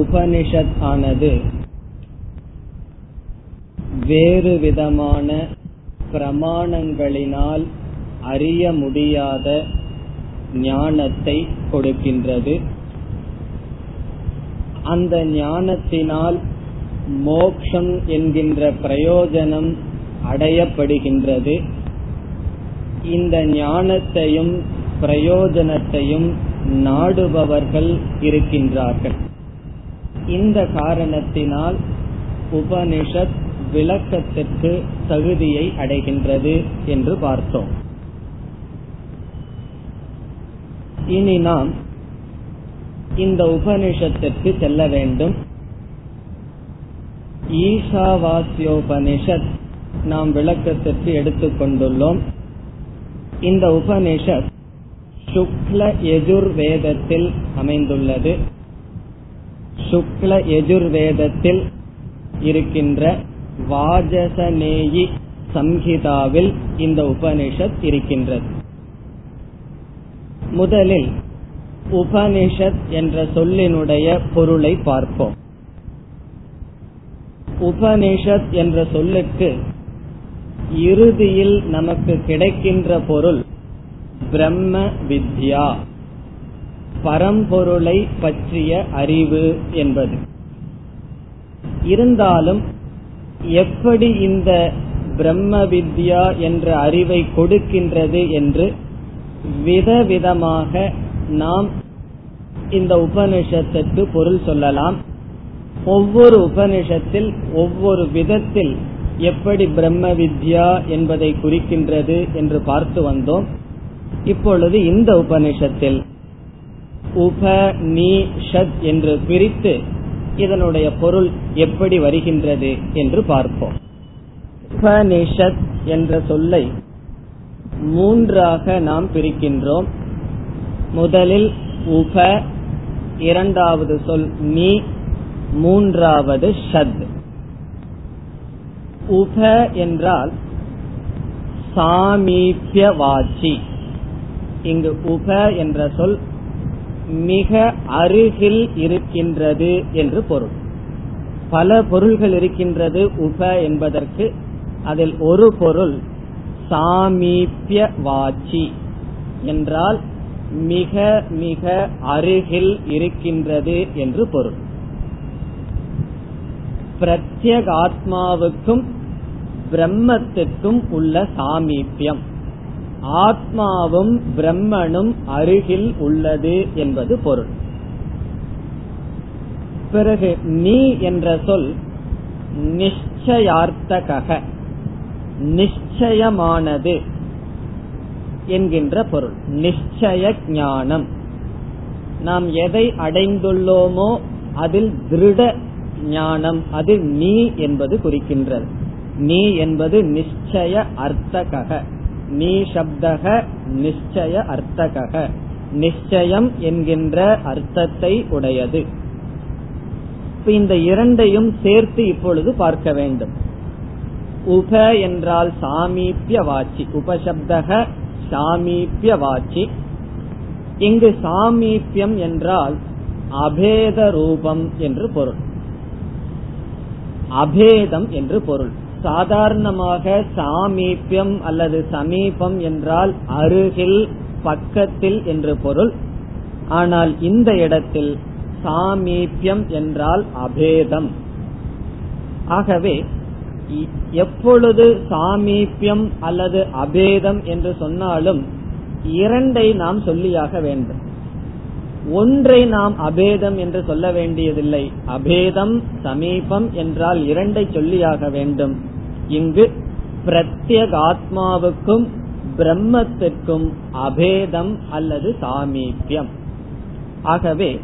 உபனிஷத் ஆனது வேறு விதமான பிரமாணங்களினால் அறிய முடியாத ஞானத்தை கொடுக்கின்றது. அந்த ஞானத்தினால் மோக்ஷம் என்கின்ற பிரயோஜனம் அடையப்படுகின்றது. இந்த ஞானத்தையும் பிரயோஜனத்தையும் நாடுபவர்கள் இருக்கின்றார்கள். இந்த காரணத்தினால் உபனிஷத் விளக்கத்திற்கு தகுதியை அடைகின்றது என்று பார்த்தோம். இனி நாம் இந்த உபனிஷத்திற்கு செல்ல வேண்டும். ஈசாவாசியோபனிஷத் நாம் விளக்கத்திற்கு எடுத்துக்கொண்டுள்ளோம் இந்த உபனிஷத் சுக்ல எஜுர்வேதத்தில் அமைந்துள்ளது. சுக்ல எஜுர்வேதத்தில் இருக்கின்ற வாஜசநேயி சம்ஹிதாவில் இந்த உபனிஷத் இருக்கின்றது. முதலில் உபனிஷத் என்ற சொல்லினுடைய பொருளை பார்ப்போம். உபனிஷத் என்ற சொல்லுக்கு இறுதியில் நமக்கு கிடைக்கின்ற பொருள் பிரம்ம வித்யா. பரம்பொருளை பற்றிய அறிவு என்பது. இருந்தாலும் எப்படி இந்த பிரம்ம வித்யா என்ற அறிவை கொடுக்கின்றது என்று விதவிதமாக நாம் இந்த உபனிஷத்துக்கு பொருள் சொல்லலாம். ஒவ்வொரு உபனிஷத்தில் ஒவ்வொரு விதத்தில் எப்படி பிரம்ம வித்யா என்பதை குறிக்கின்றது என்று பார்த்து வந்தோம். இப்பொழுது இந்த உபனிஷத்தில் உப நீ என்று பிரித்து இதனுடைய பொருள் எப்படி வருகின்றது என்று பார்ப்போம். உபனிஷத் என்ற சொல்லை மூன்றாக நாம் பிரிக்கின்றோம். முதலில் உப இரண்டாவது சொல் நீ மூன்றாவது ஷத். உப என்றால் சாமீபியவாச்சி. இங்கு உப என்ற சொல் மிக அருகில் இருக்கின்றது என்று பொருள். பல பொருள்கள் இருக்கின்றது உப என்பதற்கு அதில் ஒரு பொருள் சாமீபிய வாச்சி என்றால் மிக மிக அருகில் இருக்கின்றது என்று பொருள். பிரத்யேகாத்மாவுக்கும் பிரம்மத்திற்கும் உள்ள சாமீபியம். ஆத்மாவும் பிரம்மனும் அருகில் உள்ளது என்பது பொருள். பிறகு நீ என்ற சொல் நிச்சயார்த்தக நிச்சயமானது என்கின்ற பொருள். நிச்சய ஞானம். நாம் எதை அடைந்துள்ளோமோ அதில் திருட ஞானம் அது நீ என்பது குறிக்கின்றது. நீ என்பது நிச்சய அர்த்தக நீ சப்தக நிச்சய அர்த்தக நிச்சயம் என்கின்ற அர்த்தத்தை உடையது. இந்த இரண்டையும் சேர்த்து இப்பொழுது பார்க்க வேண்டும். உப என்றால் சாமீபிய வாச்சி உபசப்தக சாமீபிய வாச்சி இங்கு சாமீபியம் என்றால் அபேத ரூபம் என்று பொருள். அபேதம் என்று பொருள். சாதாரணமாக சாமீபியம் அல்லது சமீபம் என்றால் அருகில் பக்கத்தில் என்று பொருள். ஆனால் இந்த இடத்தில் சாமீபியம் என்றால் அபேதம். ஆகவே எப்பொழுது சாமீபியம் அல்லது அபேதம் என்று சொன்னாலும் இரண்டை நாம் சொல்லியாக வேண்டும். ஒன்றை நாம் அபேதம் என்று சொல்ல வேண்டியதில்லை. அபேதம் சமீபம் என்றால் இரண்டை சொல்லியாக வேண்டும். இங்கு பிரத்யேகாத்மாவுக்கும் பிரம்மத்திற்கும் அபேதம் அல்லது சாமீபியம். ஆகவே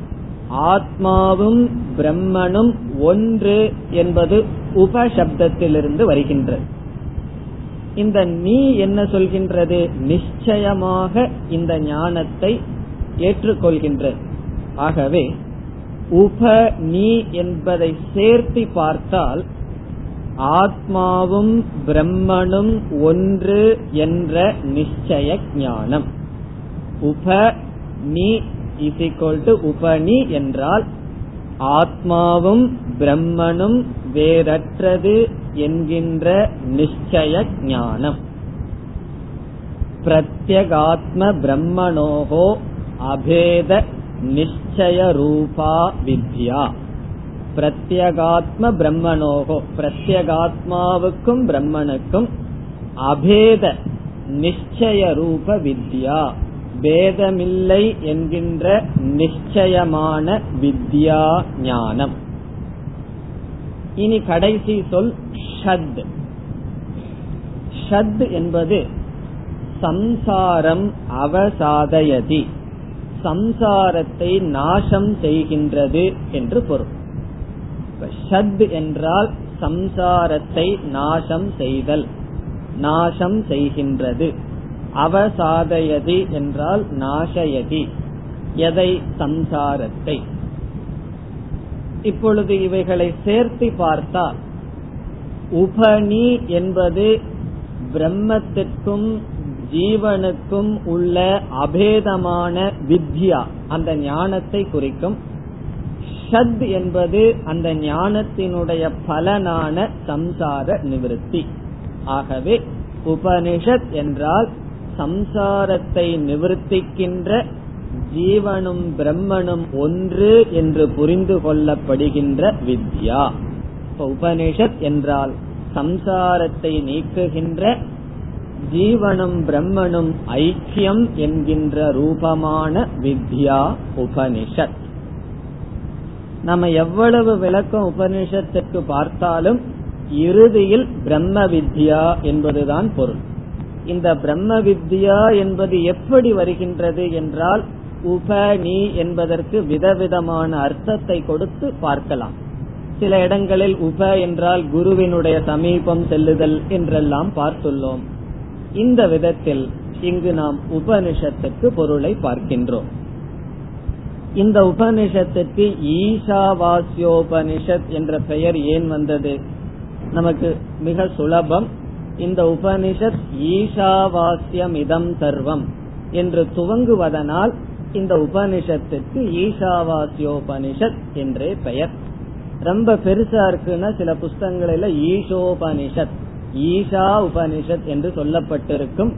ஆத்மாவும் பிரம்மனும் ஒன்று என்பது உபசப்தத்திலிருந்து வருகின்றது இந்த நீ என்ன சொல்கின்றது? நிச்சயமாக இந்த ஞானத்தை ஏற்றுக்கொள்கின்றது ஆகவே உப நீ என்பதை சேர்த்து பார்த்தால் ஆத்மாவும் பிரம்மனும் ஒன்று என்ற நிச்சய ஞானம். உப நீ இஸ் உபனி என்றால் ஆத்மாவும் பிரம்மனும் வேறற்றது என்கின்ற நிச்சய ஞானம். பிரத்யகாத்ம பிரம்மணோகோ அபேத நிச்சய ரூபா வித்யா. பிரத்யகாத்ம பிரம்மனோகோ பிரத்யகாத்மாவுக்கும் பிரம்மனுக்கும் அபேத நிச்சய ரூப வித்யா. பேதமில்லை என்கின்ற நிச்சயமான வித்யா ஞானம். இனி கடைசி சொல் ஷத். ஷத் என்பது சம்சாரம் அவசாதயதி. சம்சாரத்தை நாசம் செய்கின்றது என்று பொருள். ஷத் என்றால் சம்சாரத்தை நாசம் செய்தல் நாசம் செய்கின்றது. அவசாதயதி என்றால் நாசயதி எதை? சம்சாரத்தை. இப்பொழுது இவைகளை சேர்த்து பார்த்தால் உபனி என்பது பிரம்மத்திற்கும் ஜீவனுக்கும் உள்ள அபேதமான வித்யா அந்த ஞானத்தை குறிக்கும். ஷத் என்பது அந்த ஞானத்தினுடைய பலனான சம்சார நிவிருத்தி. ஆகவே உபனிஷத் என்றால் சம்சாரத்தை நிவர்த்திக்கின்ற ஜீவனும் பிரம்மனும் ஒன்று என்று புரிந்து கொள்ளப்படுகின்ற வித்யா. உபனிஷத் என்றால் சம்சாரத்தை நீக்குகின்ற ஜீவனும் பிரம்மனும் ஐக்கியம் என்கின்ற ரூபமான வித்யா உபனிஷத். நம்ம எவ்வளவு விளக்கம் உபனிஷத்துக்கு பார்த்தாலும் இறுதியில் பிரம்ம வித்யா என்பதுதான் பொருள். இந்த பிரம்ம வித்யா என்பது எப்படி வருகின்றது என்றால் உபநி என்பதற்கு விதவிதமான அர்த்தத்தை கொடுத்து பார்க்கலாம். சில இடங்களில் உப என்றால் குருவினுடைய சமீபம் செல்லுதல் என்றெல்லாம் பார்த்துள்ளோம். இந்த விதத்தில் இங்கு நாம் உபனிஷத்துக்கு பொருளை பார்க்கின்றோம். இந்த உபனிஷத்துக்கு ஈஷாவாஸ்யோபனிஷத் என்ற பெயர் ஏன் வந்தது? நமக்கு மிக சுலபம். இந்த உபனிஷத் ஈசாவாசியம் இதம் சர்வம் என்று துவங்குவதனால் இந்த உபனிஷத்துக்கு ஈசாவாசியோபனிஷத் என்றே பெயர். ரொம்ப பெருசா இருக்குன்னா சில புஸ்தகங்களில ஈஷோபனிஷத் ஈஷா உபனிஷத் என்று சொல்லப்பட்டிருக்கும்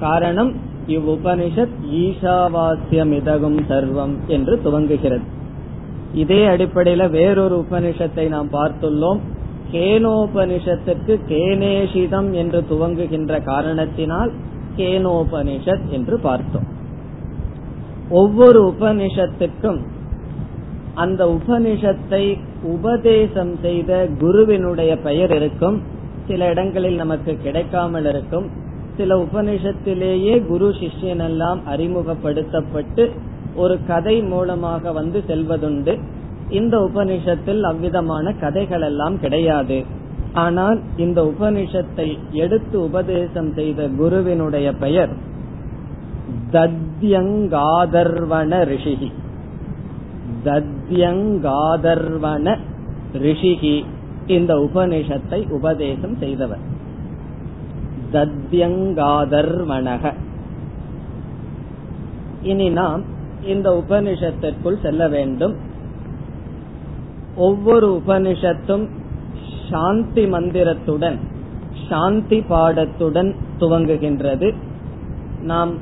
காரணம் இவ் உபனிஷத் ஈஷாவாஸ்யம் இதகும் சர்வம் என்று துவங்குகிறது. இதே அடிப்படையில வேறொரு உபனிஷத்தை நாம் பார்த்துள்ளோம். கேனோபனிஷத்துக்கு கேனேஷிதம் என்று துவங்குகின்ற காரணத்தினால் கேனோபனிஷத் என்று பார்த்தோம். ஒவ்வொரு உபனிஷத்துக்கும் அந்த உபனிஷத்தை உபதேசம் செய்த குருவினுடைய பெயர் இருக்கும். சில இடங்களில் நமக்கு கிடைக்காமல் இருக்கும். சில உபனிஷத்திலேயே குரு சிஷ்யன் எல்லாம் அறிமுகப்படுத்தப்பட்டு ஒரு கதை மூலமாக வந்து செல்வதுண்டு. இந்த உபனிஷத்தில் அவ்விதமான கதைகள் எல்லாம் கிடையாது. ஆனால் இந்த உபனிஷத்தை எடுத்து உபதேசம் செய்த குருவினுடைய பெயர் தத்யங்காதர்வன ரிஷிகி தத்யங்காதர்வன ரிஷிகி இந்த உபனிஷத்தை உபதேசம் செய்தவர். தத்யங்காதர்வனக இனி நாம் இந்த உபனிஷத்திற்குள் செல்ல வேண்டும். ஒவ்வொரு உபனிஷத்தும் சாந்தி மந்திரத்துடன் சாந்தி பாடத்துடன் துவங்குகின்றது. நாம்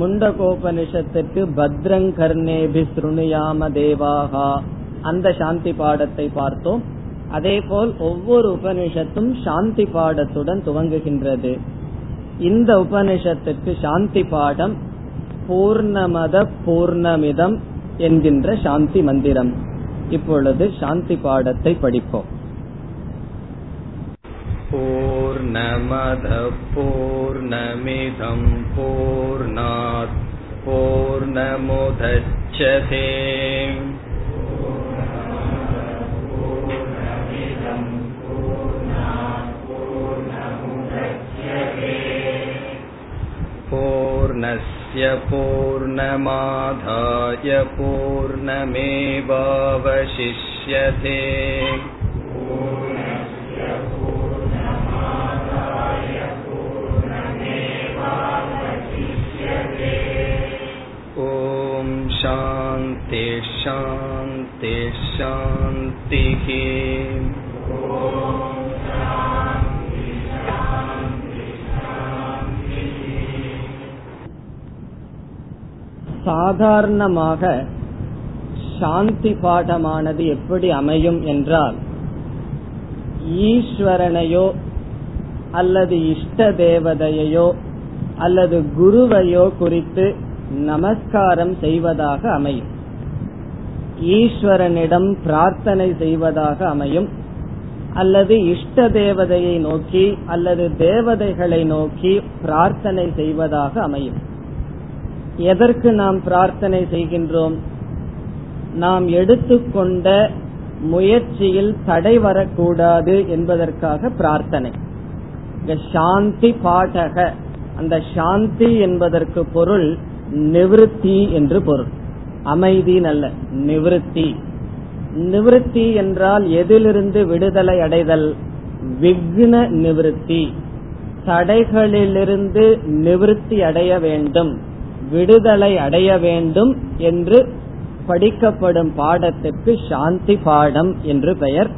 முண்டகோபனிஷத்துக்கு பத்ரங்கர்ணேபி சுருணியாம தேவாகா அந்த சாந்தி பாடத்தை பார்த்தோம். அதே போல் ஒவ்வொரு உபனிஷத்தும் சாந்தி பாடத்துடன் துவங்குகின்றது. இந்த உபனிஷத்துக்கு சாந்தி பாடம் பூர்ணமத பூர்ணமிதம் என்கின்ற சாந்தி மந்திரம். இப்பொழுது சாந்தி பாடத்தை படிப்போம். பூர்ணமத பூர்ணமிதம் பூர்ணாத் பூர்ணமுதச்சதே. पूर्णस्य पूर्णमाधाय पूर्णमेवावशिष्यते ॐ शान्ति शान्ति சாதாரணமாக சாந்தி பாடமானது எப்படி அமையும் என்றால் ஈஸ்வரனையோ அல்லது இஷ்ட தேவதையோ அல்லது குருவையோ குறித்து நமஸ்காரம் செய்வதாக அமையும். ஈஸ்வரனிடம் பிரார்த்தனை செய்வதாக அமையும். அல்லது இஷ்ட தேவதையை நோக்கி அல்லது தேவதைகளை நோக்கி பிரார்த்தனை செய்வதாக அமையும். எதற்கு நாம் பிரார்த்தனை செய்கின்றோம்? நாம் எடுத்துக்கொண்ட முயற்சியில் தடை வரக்கூடாது என்பதற்காக பிரார்த்தனை. சாந்தி பாடக அந்த சாந்தி என்பதற்கு பொருள் நிவிருத்தி என்று பொருள். அமைதி நல்ல நிவிருத்தி. நிவிருத்தி என்றால் எதிலிருந்து விடுதலை அடைதல் விக்ன நிவிருத்தி. தடைகளிலிருந்து நிவிருத்தி அடைய வேண்டும். விடுதலை அடைய வேண்டும் என்று படிக்கப்படும் பாடத்திற்கு சாந்தி பாடம் என்று பெயர்.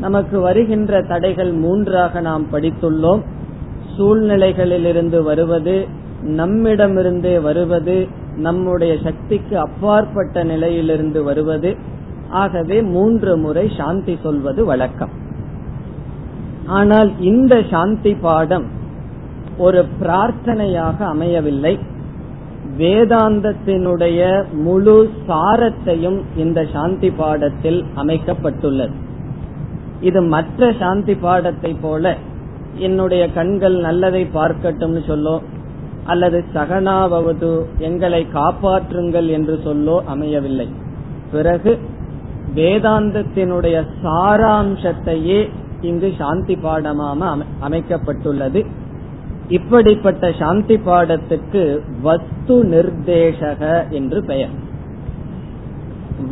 நமக்கு வருகின்ற தடைகள் மூன்றாக நாம் படித்துள்ளோம். சூழ்நிலைகளிலிருந்து வருவது நம்மிடமிருந்தே வருவது நம்முடைய சக்திக்கு அப்பாற்பட்ட நிலையிலிருந்து வருவது. ஆகவே மூன்று முறை சாந்தி சொல்வது வழக்கம். ஆனால் இந்த சாந்தி பாடம் ஒரு பிரார்த்தனையாக அமையவில்லை. வேதாந்தத்தினுடைய முழு சாரத்தையும் இந்த சாந்தி பாடத்தில் அமைக்கப்பட்டுள்ளது. இது மற்ற சாந்தி பாடத்தை போல என்னுடைய கண்கள் நல்லதை பார்க்கட்டும்னு சொல்லோ அல்லது சகனாவது எங்களை காப்பாற்றுங்கள் என்று சொல்லோ அமையவில்லை. பிறகு வேதாந்தத்தினுடைய சாராம்சத்தையே இங்கு சாந்தி பாடமாக அமைக்கப்பட்டுள்ளது. இப்படிப்பட்ட சாந்தி பாடத்துக்கு வஸ்து நிர்தேசக என்று பெயர்.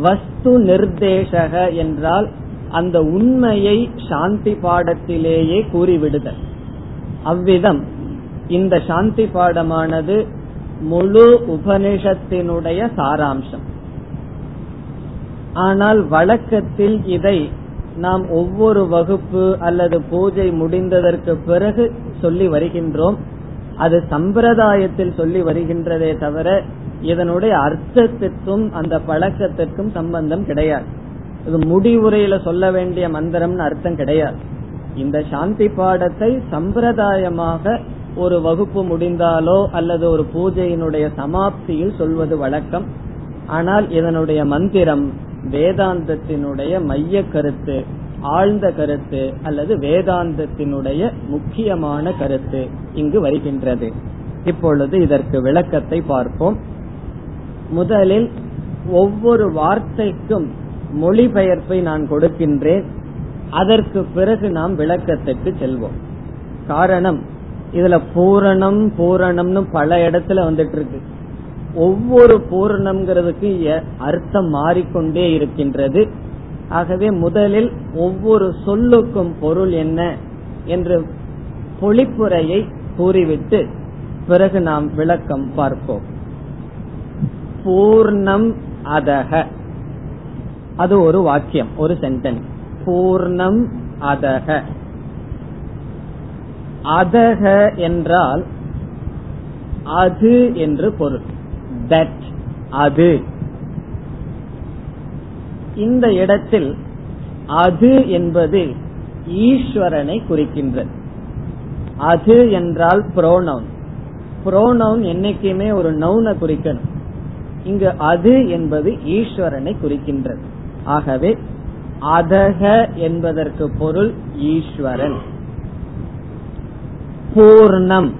வஸ்து நிர்தேசக என்றால் அந்த உண்மையை சாந்தி பாடத்திலேயே கூறிவிடுதல். அவ்விதம் இந்த சாந்தி பாடமானது முழு உபனிஷத்தினுடைய சாராம்சம். ஆனால் வழக்கத்தில் இதை நாம் ஒவ்வொரு வகுப்பு அல்லது பூஜை முடிந்ததற்கு பிறகு சொல்லி வருகின்றோம். அது சம்பிரதாயத்தில் சொல்லி வருகின்றதே தவிர இதனுடைய அர்த்தத்திற்கும் அந்த பழக்கத்திற்கும் சம்பந்தம் கிடையாது. இது முடிவுரையில சொல்ல வேண்டிய மந்திரம்னு அர்த்தம் கிடையாது. இந்த சாந்தி பாடத்தை சம்பிரதாயமாக ஒரு வகுப்பு முடிந்தாலோ அல்லது ஒரு பூஜையினுடைய சமாப்தியில் சொல்வது வழக்கம். ஆனால் இதனுடைய மந்திரம் வேதாந்தத்தினுடைய மைய கருத்து. ஆழ்ந்த கருத்து அல்லது வேதாந்தத்தினுடைய முக்கியமான கருத்து இங்கு வருகின்றது. இப்பொழுது இதற்கு விளக்கத்தை பார்ப்போம். முதலில் ஒவ்வொரு வார்த்தைக்கும் மொழிபெயர்ப்பை நான் கொடுக்கின்றேன். அதற்கு பிறகு நாம் விளக்கத்திற்கு செல்வோம். காரணம் இதுல பூரணம் பூரணம்னு பல இடத்துல வந்துட்டு இருக்கு ஒவ்வொரு பூரணம்ங்கிறதுக்கு அர்த்தம் மாறிக்கொண்டே இருக்கின்றது. ஆகவே முதலில் ஒவ்வொரு சொல்லுக்கும் பொருள் என்ன என்று பொழிப்புரையை கூறிவிட்டு பிறகு நாம் விளக்கம் பார்ப்போம். பூர்ணம் அதக அது ஒரு வாக்கியம் ஒரு சென்டென்ஸ் பூர்ணம் அதக அதக என்றால் அது என்று பொருள். தட் அது. இந்த இடத்தில் அது என்பது ஈஸ்வரனை குறிக்கின்றது. அது என்றால் புரோனவுன் புரோனவுன் என்னைக்குமே ஒரு நவுனை குறிக்கணும். இங்கு அது என்பது ஈஸ்வரனை குறிக்கின்றது. ஆகவே அதக என்பதற்கு பொருள் ஈஸ்வரன். பூர்ணம்.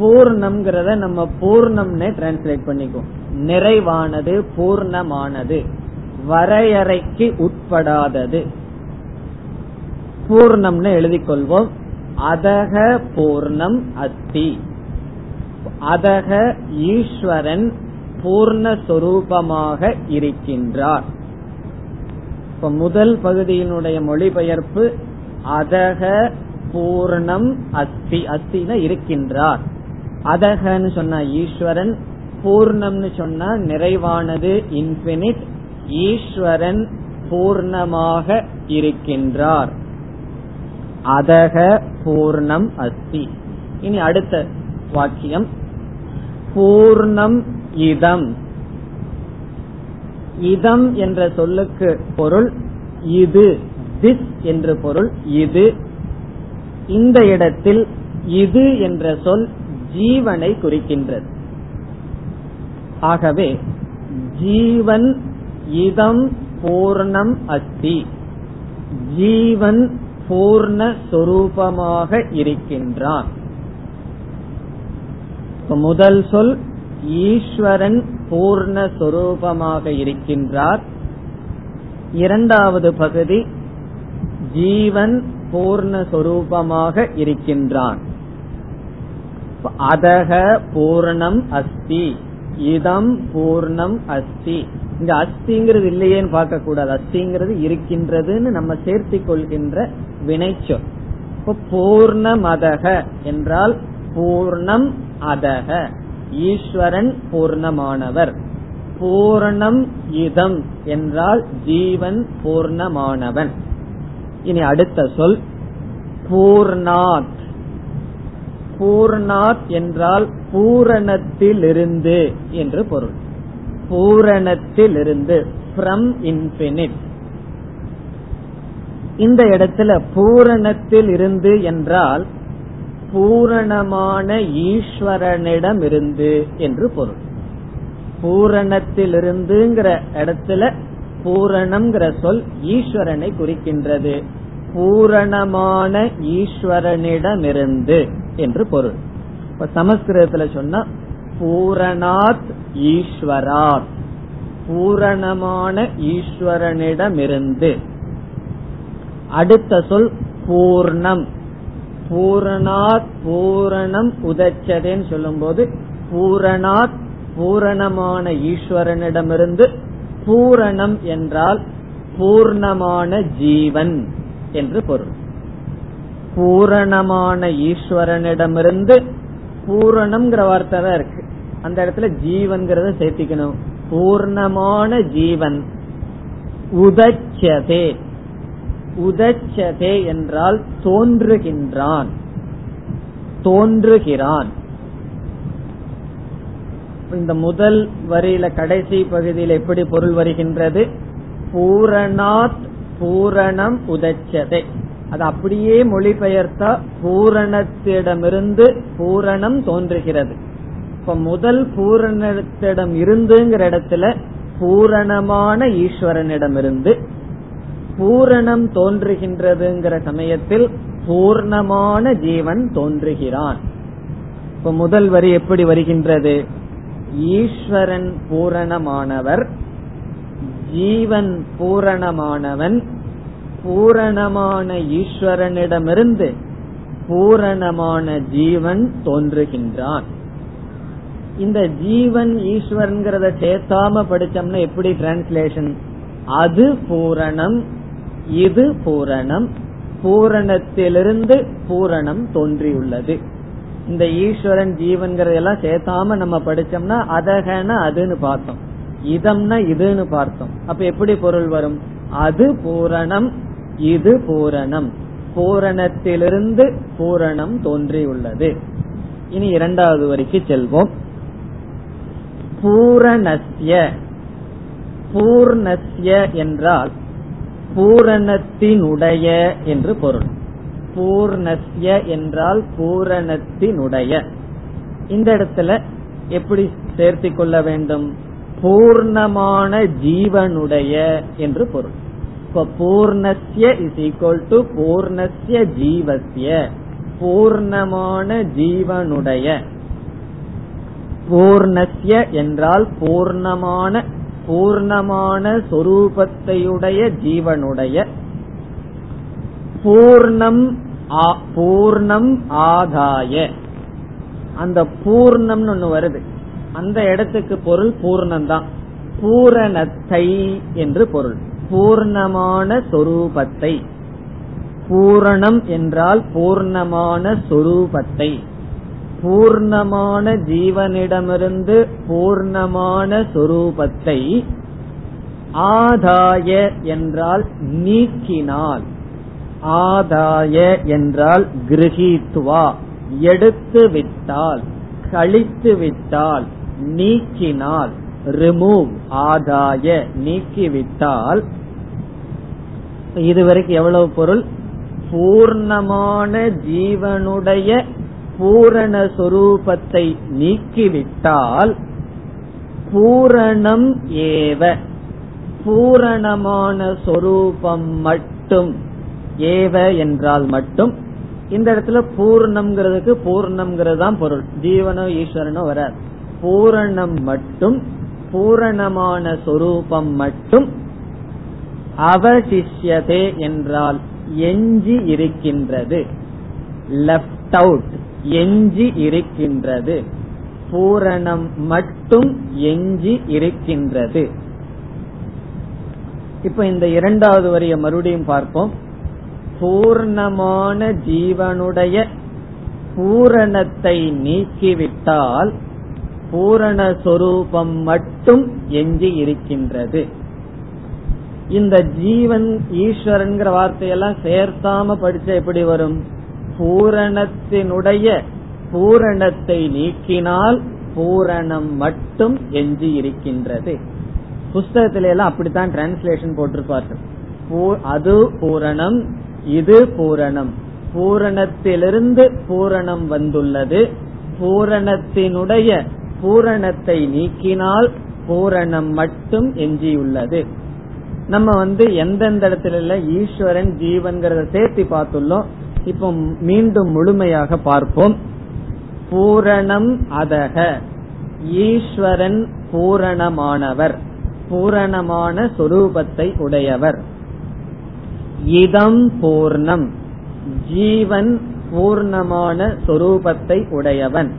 பூர்ணம்ங்கிறத நம்ம பூர்ணம்னே டிரான்ஸ்லேட் பண்ணிக்குவோம். நிறைவானது பூர்ணமானது. வரையறைக்கு உட்படாதது. பூர்ணம்னு எழுதிக் கொள்வோம் அதக பூர்ணம் அத்தி அதக ஈஸ்வரன் பூர்ணஸ்வரூபமாக இருக்கின்றார். இப்ப முதல் பகுதியினுடைய மொழிபெயர்ப்பு அதக பூர்ணம் அஸ்தி. அஸ்தின இருக்கின்றார். அதகன்னு சொன்ன ஈஸ்வரன் பூர்ணம்னு சொன்னா நிறைவானது இன்பினிட் ஈஸ்வரன் பூர்ணமாக இருக்கின்றார். அதக பூர்ணம் அஸ்தி. இனி அடுத்த வாக்கியம். பூர்ணம் இதம். இதம் என்ற சொல்லுக்கு பொருள் இது திஸ் என்று பொருள் இது. இந்த இடத்தில் இது என்ற சொல் ஜீவனை குறிக்கின்றது. ஆகவே ஜீவன் இதம் பூர்ணம் அஸ்தி. ஜீவன் பூர்ண சொரூபமாக இருக்கின்றான். முதல் சொல் ஈஸ்வரன் பூர்ண சொரூபமாக இருக்கின்றார். இரண்டாவது பகுதி ஜீவன் பூர்ண சொரூபமாக இருக்கின்றான். அதக பூர்ணம் அஸ்தி இதம் பூர்ணம் அஸ்தி. இங்க அஸ்திங்கிறது இல்லையேன்னு பார்க்க கூடாது அஸ்திங்கிறது இருக்கின்றதுன்னு நம்ம சேர்த்தி கொள்கின்ற வினைச்சொல். இப்போ பூர்ணமதக என்றால் பூர்ணம் அதக. ஈஸ்வரன் பூர்ணமானவர். பூர்ணம் இதம் என்றால் ஜீவன் பூர்ணமானவன். இனி அடுத்த சொல். பூர்ணாத். பூர்ணாத் என்றால் பூரணத்திலிருந்து என்று பொருள். பூரணத்திலிருந்து ஃப்ரம் இன்பினிட் இந்த இடத்துல பூரணத்தில் இருந்து என்றால் பூரணமான ஈஸ்வரனிடம் இருந்து என்று பொருள். பூரணத்திலிருந்துங்கிற இடத்துல பூரணம்ங்கிற சொல் ஈஸ்வரனை குறிக்கின்றது. பூரணமான ஈஸ்வரனிடமிருந்து என்று பொருள். இப்ப சமஸ்கிருதத்துல சொன்னா பூரணாத் ஈஸ்வராத். பூரணமான ஈஸ்வரனிடமிருந்து. அடுத்த சொல் பூர்ணம். பூரணாத் பூரணம் உதச்சதேன்னு சொல்லும் போது பூரணாத் பூரணமான ஈஸ்வரனிடமிருந்து பூரணம் என்றால் பூர்ணமான ஜீவன் என்று பொருள். பூரணமான ஈஸ்வரனிடமிருந்து பூரணம்ங்கிற வார்த்தை தான் இருக்கு. அந்த இடத்துல ஜீவன்கிறத சேர்த்திக்கணும். பூர்ணமான ஜீவன். உதச்சதே. உதச்சதே என்றால் தோன்றுகின்றான். தோன்றுகிறான். இந்த முதல் வரியில கடைசி பகுதியில் எப்படி பொருள் வருகின்றது? பூரணாத் பூரணம் உதச்சதே. அது அப்படியே மொழிபெயர்த்தா பூரணத்திடமிருந்து பூரணம் தோன்றுகிறது. இப்ப முதல் பூரணத்திடம் இருந்துங்கிற இடத்துல பூரணமான ஈஸ்வரனிடமிருந்து பூரணம் தோன்றுகின்றதுங்கிற சமயத்தில் பூர்ணமான ஜீவன் தோன்றுகிறான். இப்ப முதல் வரி எப்படி வருகின்றது? ஈஸ்வரன் பூரணமானவர் ஜீவன் பூரணமானவன் பூரணமான ஈஸ்வரனிடமிருந்து பூரணமான ஜீவன் தோன்றுகின்றான். இந்த ஜீவன் ஈஸ்வரன்கிறத சேர்த்தாம படிச்சோம்னா எப்படி டிரான்ஸ்லேஷன் அது பூரணம் இது பூரணம். பூரணத்திலிருந்து பூரணம் தோன்றியுள்ளது. இந்த ஈஸ்வரன் ஜீவன்கிறதெல்லாம் சேர்த்தாம நம்ம படிச்சோம்னா அதகன அதுன்னு பார்த்தோம். இதம்னா இதுன்னு பார்த்தோம். அப்ப எப்படி பொருள் வரும்? அது பூரணம் இது பூரணம். பூரணத்திலிருந்து பூரணம் தோன்றியுள்ளது. இனி இரண்டாவது வரைக்கு செல்வோம். பூரணஸ்ய. பூர்ணஸ்ய என்றால் பூரணத்தினுடைய என்று பொருள். பூர்ணஸ்ய என்றால் பூரணத்தினுடைய. இந்த இடத்துல எப்படி சேர்த்து கொள்ள வேண்டும்? பூர்ணமான ஜீவனுடைய என்று பொருள். இப்ப பூர்ணஸ்ய இஸ் ஈக்வல் டு பூர்ணஸ்ய ஜீவசிய பூர்ணமான ஜீவனுடைய. பூர்ணஸ்ய என்றால் பூர்ணமான பூர்ணமான சொரூபத்தையுடைய ஜீவனுடைய. பூர்ணம் பூர்ணம் ஆதாய. அந்த பூர்ணம்னு ஒண்ணு வருது. அந்த இடத்துக்கு பொருள் பூர்ணம்தான். பூரணத்தை என்று பொருள். பூர்ணமான சொரூபத்தை. பூரணம் என்றால் பூர்ணமான சொரூபத்தை. பூர்ணமான ஜீவனிடமிருந்து பூர்ணமான சொரூபத்தை ஆதாய என்றால் நீக்கினால் ஆதாய என்றால் கிரகித்வா எடுத்து விட்டால் கழித்து விட்டால் நீக்கினால் ரிமூவ் ஆதாய நீக்கிவிட்டால் இதுவரைக்கும் எவ்வளவு பொருள்? பூர்ணமான ஜீவனுடைய பூரண சொரூபத்தை நீக்கிவிட்டால் பூரணம் ஏவ. பூரணமான சொரூபம் மட்டும். ஏவ என்றால் மட்டும். இந்த இடத்துல பூர்ணம்ங்கிறதுக்கு பூர்ணம்ங்கிறது தான் பொருள். ஜீவனோ ஈஸ்வரனோ வராது. பூரணம் மட்டும் பூரணமான சொரூபம் மட்டும் அவசிஷ்யதே என்றால் எஞ்சி இருக்கின்றது. லெப்ட் அவுட் எஞ்சி இருக்கின்றது. பூரணம் மட்டும் எஞ்சி இருக்கின்றது. இப்ப இந்த இரண்டாவது வரிய மறுபடியும் பார்ப்போம். பூர்ணமான ஜீவனுடைய பூரணத்தை நீக்கிவிட்டால் பூரண மட்டும் எஞ்சி இருக்கின்றது. இந்த ஜீவன் ஈஸ்வரன்கிற வார்த்தையெல்லாம் சேர்த்தாம படிச்ச எப்படி வரும்? பூரணத்தினுடைய பூரணத்தை நீக்கினால் பூரணம் மட்டும் எஞ்சி இருக்கின்றது புஸ்தகத்தில எல்லாம் அப்படித்தான் டிரான்ஸ்லேஷன் போட்டிருப்பார்கள். அது பூரணம் இது பூரணம். பூரணத்திலிருந்து பூரணம் வந்துள்ளது. பூரணத்தினுடைய பூரணத்தை நீக்கினால் பூரணம் மட்டும் எஞ்சியுள்ளது. நம்ம வந்து எந்தெந்த இடத்துல ஈஸ்வரன் ஜீவன்கிறத சேர்த்து பார்த்துள்ளோம். இப்போ மீண்டும் முழுமையாக பார்ப்போம். பூரணம் அதக. ஈஸ்வரன் பூரணமானவர். பூரணமான சொரூபத்தை உடையவர். இதம் பூர்ணம். ஜீவன் பூர்ணமான சொரூபத்தை உடையவன்.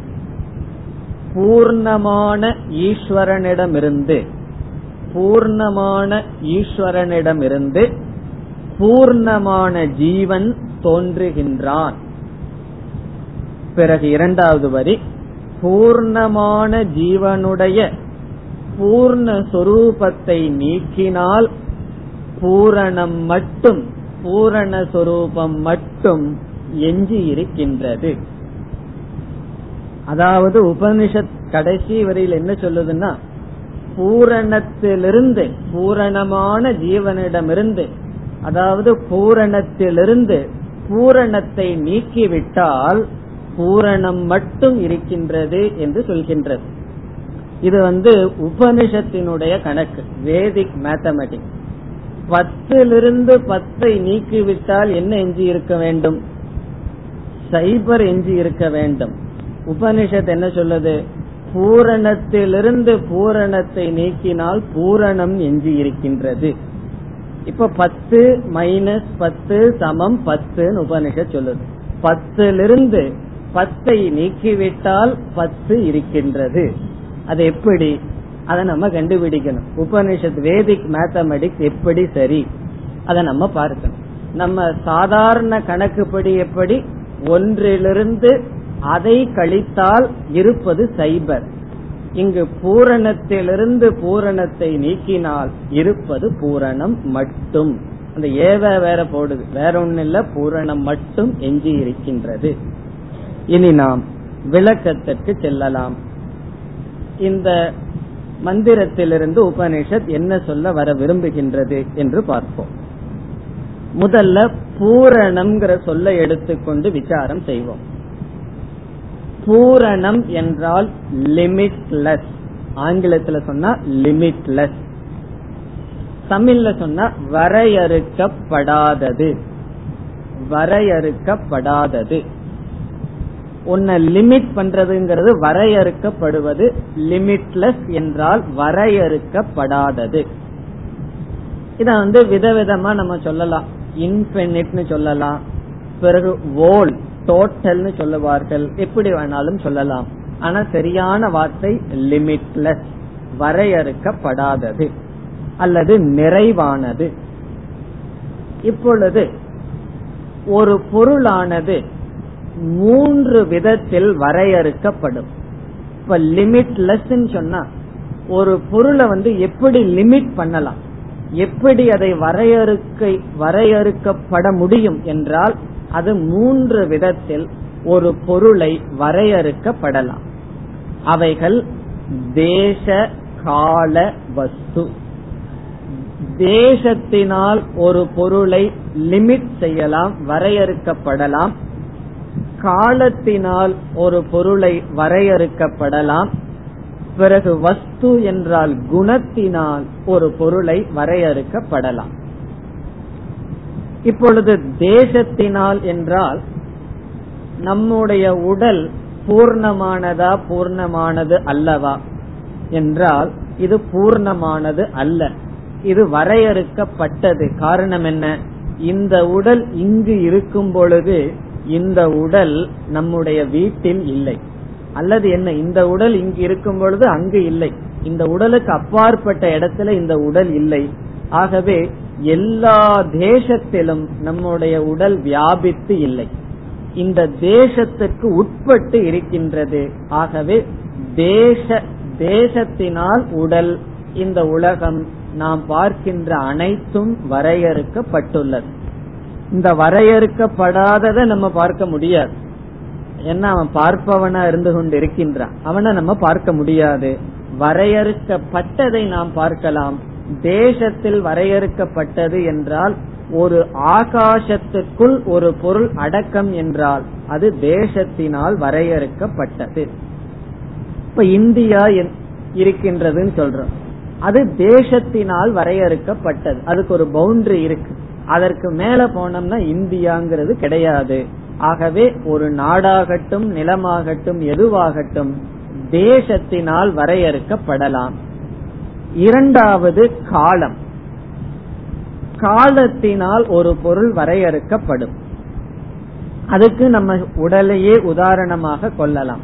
பூர்ணமான ஈஸ்வரனிடமிருந்து பூர்ணமான ஈஸ்வரனிடமிருந்து பூர்ணமான ஜீவன் தோன்றுகின்றான். பிறகு இரண்டாவது வரி பூர்ணமான ஜீவனுடைய பூர்ண சொரூபத்தை நீக்கினால் பூரணம் மட்டும் பூரண சொரூபம் மட்டும் எஞ்சி இருக்கின்றது. அதாவது உபனிஷத் கடைசி வரையில் என்ன சொல்லுதுன்னா பூரணத்திலிருந்து பூரணமான ஜீவனிடமிருந்து அதாவது பூரணத்திலிருந்து பூரணத்தை நீக்கிவிட்டால் பூரணம் மட்டும் இருக்கின்றது என்று சொல்கின்றது. இது வந்து உபனிஷத்தினுடைய கணக்கு வேதிக் மேத்தமெட்டிக்ஸ் பத்திலிருந்து பத்தை நீக்கிவிட்டால் என்ன எஞ்சி இருக்க வேண்டும்? சைபர் எஞ்சி இருக்க வேண்டும். உபனிஷத் என்ன சொல்லுது? பூரணத்திலிருந்து பூரணத்தை நீக்கினால் பூரணம் எஞ்சி இருக்கின்றது. இப்ப பத்து மைனஸ் பத்து சமம் பத்துன்னு உபனிஷத் சொல்லுது. பத்திலிருந்து பத்தை நீக்கிவிட்டால் பத்து இருக்கின்றது. அது எப்படி? அதை நம்ம கண்டுபிடிக்கணும். உபனிஷத் வேதிக் மேத்தமெட்டிக்ஸ் எப்படி சரி? அதை நம்ம பார்க்கணும். நம்ம சாதாரண கணக்குப்படி எப்படி? ஒன்றிலிருந்து அதை கழித்தால் இருப்பது சைபர். இங்கு பூரணத்திலிருந்து பூரணத்தை நீக்கினால் இருப்பது பூரணம் மட்டும். அந்த ஏவ வேற போடுது. வேற ஒண்ணு இல்ல பூரணம் மட்டும் எஞ்சி இருக்கின்றது. இனி நாம் விளக்கத்திற்கு செல்லலாம். இந்த மந்திரத்திலிருந்து உபனிஷத் என்ன சொல்ல வர விரும்புகின்றது என்று பார்ப்போம். முதல்ல பூரணம்ங்கிற சொல்ல எடுத்துக்கொண்டு விசாரம் செய்வோம். பூரணம் என்றால் லிமிட்லெஸ் ஆங்கிலத்துல சொன்னா லிமிட்லெஸ் தமிழ்ல சொன்னா வரையறுக்கப்படாதது. வரையறுக்கப்படாதது. உன்னை லிமிட் பண்றதுங்கிறது வரையறுக்கப்படுவது லிமிட்லெஸ் என்றால் வரையறுக்கப்படாதது. இத வந்து விதவிதமா நம்ம சொல்லலாம். இன்பினிட்னு சொல்லலாம். பிறகு வோல் டோட்டல்னு சொல்லுவார்கள். எப்படி வேணாலும் சொல்லலாம். ஆனா சரியான வார்த்தை லிமிட்லெஸ் வரையறுக்கப்படாதது அல்லது நிறைவானது. இப்பொழுது ஒரு பொருளானது மூன்று விதத்தில் வரையறுக்கப்படும். இப்ப லிமிட்லெஸ் சொன்னா ஒரு பொருளை வந்து எப்படி லிமிட் பண்ணலாம்? எப்படி அதை வரையறுக்க வரையறுக்கப்பட முடியும் என்றால் அது மூன்று விதத்தில் ஒரு பொருளை வரையறுக்கப்படலாம். அவைகள் தேச கால வஸ்து. தேசத்தினால் ஒரு பொருளை லிமிட் செய்யலாம் வரையறுக்கப்படலாம். காலத்தினால் ஒரு பொருளை வரையறுக்கப்படலாம். பிறகு வஸ்து என்றால் குணத்தினால் ஒரு பொருளை வரையறுக்கப்படலாம். இப்பொழுது தேசத்தினால் என்றால் நம்முடைய உடல் பூர்ணமானதா பூர்ணமானது அல்லவா? என்றால் இது பூர்ணமானது அல்ல. இது வரையறுக்கப்பட்டது. காரணம் என்ன? இந்த உடல் இங்கு இருக்கும் பொழுது இந்த உடல் நம்முடைய வீட்டில் இல்லை. அல்லது என்ன? இந்த உடல் இங்கு இருக்கும் பொழுது அங்கு இல்லை. இந்த உடலுக்கு அப்பாற்பட்ட இடத்துல இந்த உடல் இல்லை. ஆகவே எல்லா தேசத்திலும் நம்முடைய உடல் வியாபித்து இல்லை. இந்த தேசத்துக்கு உட்பட்டு இருக்கின்றது. ஆகவே தேச தேசத்தினால் உடல் இந்த உலகம் நாம் பார்க்கின்ற அனைத்தும் வரையறுக்கப்பட்டுள்ளது. இந்த வரையறுக்கப்படாததை நம்ம பார்க்க முடியாது. ஏன்னா அவன் பார்ப்பவனா இருந்து கொண்டு இருக்கின்றான் அவனை நம்ம பார்க்க முடியாது. வரையறுக்கப்பட்டதை நாம் பார்க்கலாம். தேசத்தில் வரையறுக்கப்பட்டது என்றால் ஒரு ஆகாசத்துக்குள் ஒரு பொருள் அடக்கம் என்றால் அது தேசத்தினால் வரையறுக்கப்பட்டது. இப்ப இந்தியா இருக்கின்றதுன்னு சொல்றோம். அது தேசத்தினால் வரையறுக்கப்பட்டது. அதுக்கு ஒரு பவுண்டரி இருக்கு. அதற்கு மேல போனோம்னா இந்தியாங்கிறது கிடையாது. ஆகவே ஒரு நாடாகட்டும் நிலமாகட்டும் எதுவாகட்டும் தேசத்தினால் வரையறுக்கப்படலாம். இரண்டாவது காலம். காலத்தினால் ஒரு பொருள் வரையறுக்கப்படும். அதுக்கு நம்ம உடலையே உதாரணமாக கொள்ளலாம்.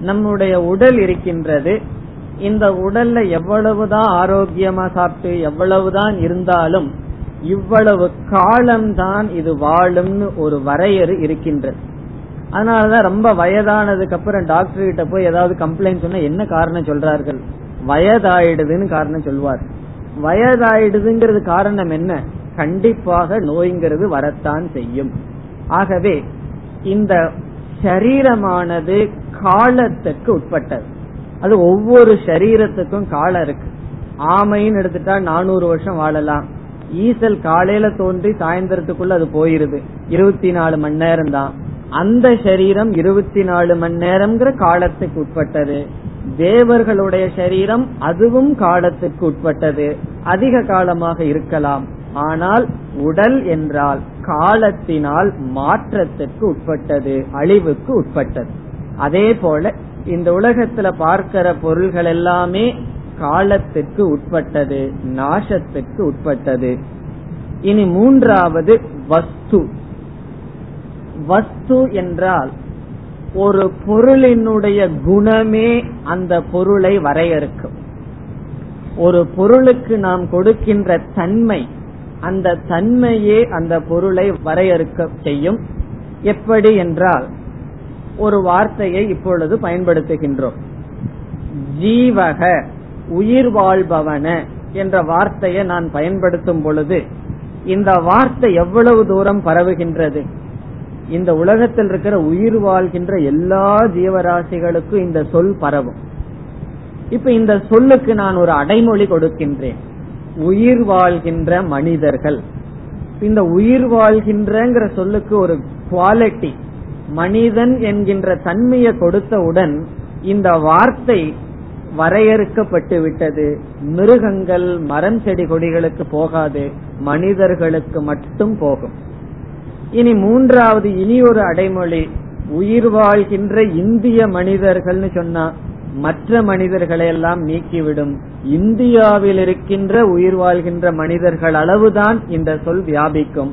நம்முடைய உடல் இருக்கின்றது. இந்த உடல்ல எவ்வளவுதான் ஆரோக்கியமா சாப்பிட்டு எவ்வளவுதான் இருந்தாலும் இவ்வளவு காலம்தான் இது வாழும்னு ஒரு வரையறு இருக்கின்றது. அதனாலதான் ரொம்ப வயதானதுக்கு அப்புறம் டாக்டர் கிட்ட போய் ஏதாவது கம்ப்ளைண்ட் சொன்னா என்ன காரணம் சொல்றார்கள்? வயதாயிடுதுன்னு காரணம் சொல்வார். வயதாயிடுதுங்கிறது காரணம் என்ன? கண்டிப்பாக நோய்ங்கிறது வரத்தான் செய்யும். ஆகவே இந்த சரீரமானது காலத்துக்கு உட்பட்டது. அது ஒவ்வொரு சரீரத்துக்கும் காலம் இருக்கு. ஆமைன்னு எடுத்துட்டா நானூறு வருஷம் வாழலாம். ஈசல் காலையில தோன்றி சாயந்தரத்துக்குள்ள அது போயிருது. இருபத்தி நாலு மணி நேரம் தான் அந்த சரீரம் இருபத்தி நாலு மணி நேரம்ங்கிற காலத்துக்கு உட்பட்டது. தேவர்களுடைய சரீரம் அதுவும் காலத்துக்கு உட்பட்டது. அதிக காலமாக இருக்கலாம். ஆனால் உடல் என்றால் காலத்தினால் மாற்றத்துக்கு உட்பட்டது அழிவுக்கு உட்பட்டது. அதே போல இந்த உலகத்துல பார்க்கிற பொருள்கள் எல்லாமே காலத்துக்கு உட்பட்டது நாசத்துக்கு உட்பட்டது. இனி மூன்றாவது வஸ்து. வஸ்து என்றால் ஒரு பொருளினுடைய குணமே அந்த பொருளை வரையறுக்கும். ஒரு பொருளுக்கு நாம் கொடுக்கின்ற தன்மை அந்த தன்மையே அந்த பொருளை வரையறுக்க செய்யும். எப்படி என்றால் ஒரு வார்த்தையை இப்பொழுது பயன்படுத்துகின்றோம். ஜீவக உயிர் வாழ்பவன என்ற வார்த்தையை நான் பயன்படுத்தும் பொழுது இந்த வார்த்தை எவ்வளவு தூரம் பரவுகின்றது? இந்த உலகத்தில் இருக்கிற உயிர் வாழ்கின்ற எல்லா ஜீவராசிகளுக்கும் இந்த சொல் பரவும். இப்ப இந்த சொல்லுக்கு நான் ஒரு அடைமொழி கொடுக்கின்றேன். உயிர் வாழ்கின்ற மனிதர்கள். இந்த உயிர் வாழ்கின்றங்கிற சொல்லுக்கு ஒரு குவாலிட்டி மனிதன் என்கின்ற தன்மையை கொடுத்தவுடன் இந்த வார்த்தை வரையறுக்கப்பட்டு விட்டது. மிருகங்கள் மரம் செடி கொடிகளுக்கு போகாது. மனிதர்களுக்கு மட்டும் போகும். இனி மூன்றாவது இனி ஒரு அடைமொழி. உயிர் வாழ்கின்ற இந்திய மனிதர்கள்னு சொன்னா மற்ற மனிதர்களை எல்லாம் நீக்கிவிடும். இந்தியாவில் இருக்கின்ற உயிர் வாழ்கின்ற மனிதர்கள் அளவுதான் இந்த சொல் வியாபிக்கும்.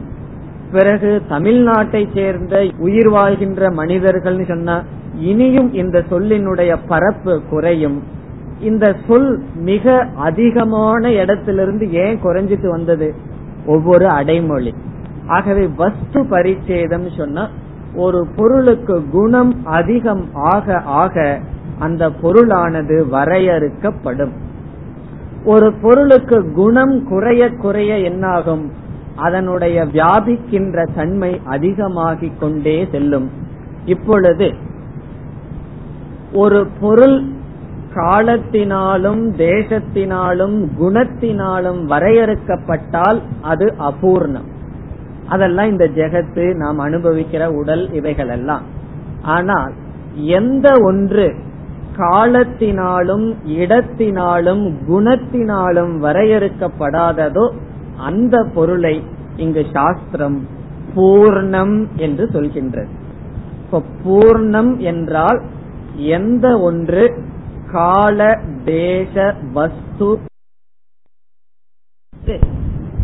பிறகு தமிழ்நாட்டை சேர்ந்த உயிர் வாழ்கின்ற மனிதர்கள்னு சொன்னா இனியும் இந்த சொல்லினுடைய பரப்பு குறையும். இந்த சொல் மிக அதிகமான இடத்திலிருந்து ஏன் குறைஞ்சிட்டு வந்தது? ஒவ்வொரு அடைமொழி. ஆகவே வஸ்து பரிச்சேதம் சொன்னா ஒரு பொருளுக்கு குணம் அதிகம் ஆக ஆக அந்த பொருளானது வரையறுக்கப்படும். ஒரு பொருளுக்கு குணம் குறைய குறைய என்னாகும்? அதனுடைய வியாபிக்கின்ற தன்மை அதிகமாகிக் கொண்டே செல்லும். இப்பொழுது ஒரு பொருள் காலத்தினாலும் தேசத்தினாலும் குணத்தினாலும் வரையறுக்கப்பட்டால் அது அபூர்ணம். அதெல்லாம் இந்த ஜெகத்து நாம் அனுபவிக்கிற உடல் இவைகள் எல்லாம் ஆனால் எந்த ஒன்று காலத்தினாலும் இடத்தினாலும் குணத்தினாலும் வரையறுக்கப்படாததோ அந்த பொருளை இங்கு சாஸ்திரம் பூர்ணம் என்று சொல்கின்றது. இப்ப பூர்ணம் என்றால் எந்த ஒன்று கால தேச வஸ்து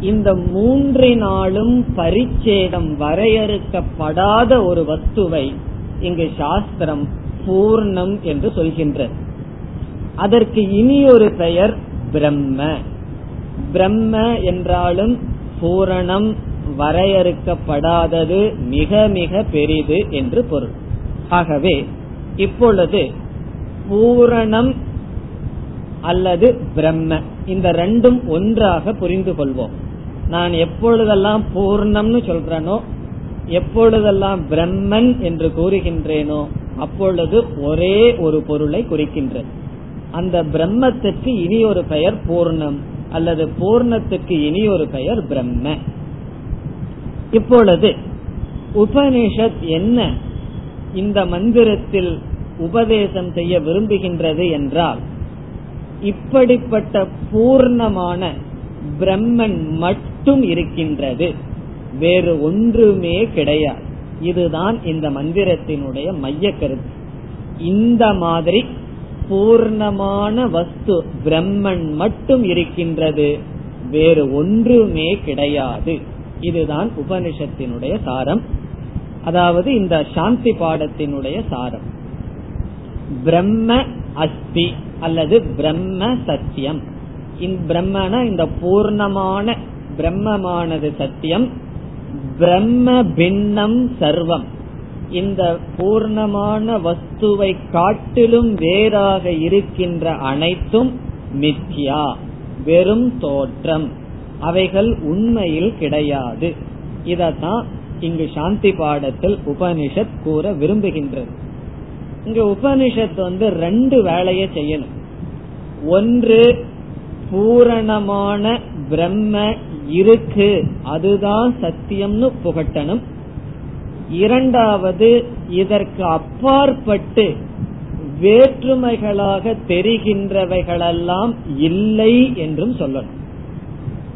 இந்த மூன்றினாலும் பரிச்சேதம் வரையறுக்கப்படாத ஒரு வஸ்துவை இங்கு சாஸ்திரம் பூர்ணம் என்று சொல்கின்றது. அதற்கு இனி ஒரு பெயர் பிரம்ம. பிரம்ம என்றாலும் பூரணம் வரையறுக்கப்படாதது மிக மிக பெரிது என்று பொருள். ஆகவே இப்பொழுது பூரணம் அல்லது பிரம்ம இந்த ரெண்டும் ஒன்றாக புரிந்து கொள்வோம். நான் எப்பொழுதெல்லாம் பூர்ணம்னு சொல்றேனோ எப்பொழுதெல்லாம் பிரம்மன் என்று கூறுகின்றேனோ அப்பொழுது ஒரே ஒரு பொருளை குறிக்கின்றது. அந்த பிரம்மத்துக்கு இனி ஒரு பெயர் பூர்ணம் அல்லது பூர்ணத்துக்கு இனி ஒரு பெயர் பிரம்ம. இப்பொழுது உபனிஷத் என்ன இந்த மந்திரத்தில் உபதேசம் செய்ய விரும்புகின்றது என்றால் இப்படிப்பட்ட பூர்ணமான பிரம்மன் மட்டும் இருக்கின்றது. வேறு ஒன்றுமே கிடையாது. இதுதான் இந்த மந்திரத்தினுடைய மைய கருத்து. இந்த மாதிரி பூர்ணமான வஸ்து பிரம்மன் மட்டும் இருக்கின்றது. வேறு ஒன்றுமே கிடையாது. இதுதான் உபனிஷத்தினுடைய சாரம். அதாவது இந்த சாந்தி பாடத்தினுடைய சாரம். பிரம்ம அஸ்தி அல்லது பிரம்ம சத்தியம். பிரம்மன இந்த பூர்ணமான பிரம்மமானது சத்தியம் பிரம்ம பின்னம் சர்வம். இந்த பூர்ணமான வஸ்துவை காட்டிலும் வேறாக இருக்கின்ற அனைத்தும் மித்யா வெறும் தோற்றம். அவைகள் உண்மையில் கிடையாது. இதத்தான் இங்கு சாந்தி பாடத்தில் உபனிஷத் கூற விரும்புகின்றது. இங்க உபனிஷத் வந்து ரெண்டு வேலையை செய்யணும். ஒன்று பூரணமான பிரம்ம இருக்கு. அதுதான் சத்தியம்னு புகட்டணும். இரண்டாவது இதற்கு அப்பாற்பட்டு வேற்றுமைகளாக தெரிகின்றவைகளெல்லாம் இல்லை என்றும் சொல்லணும்.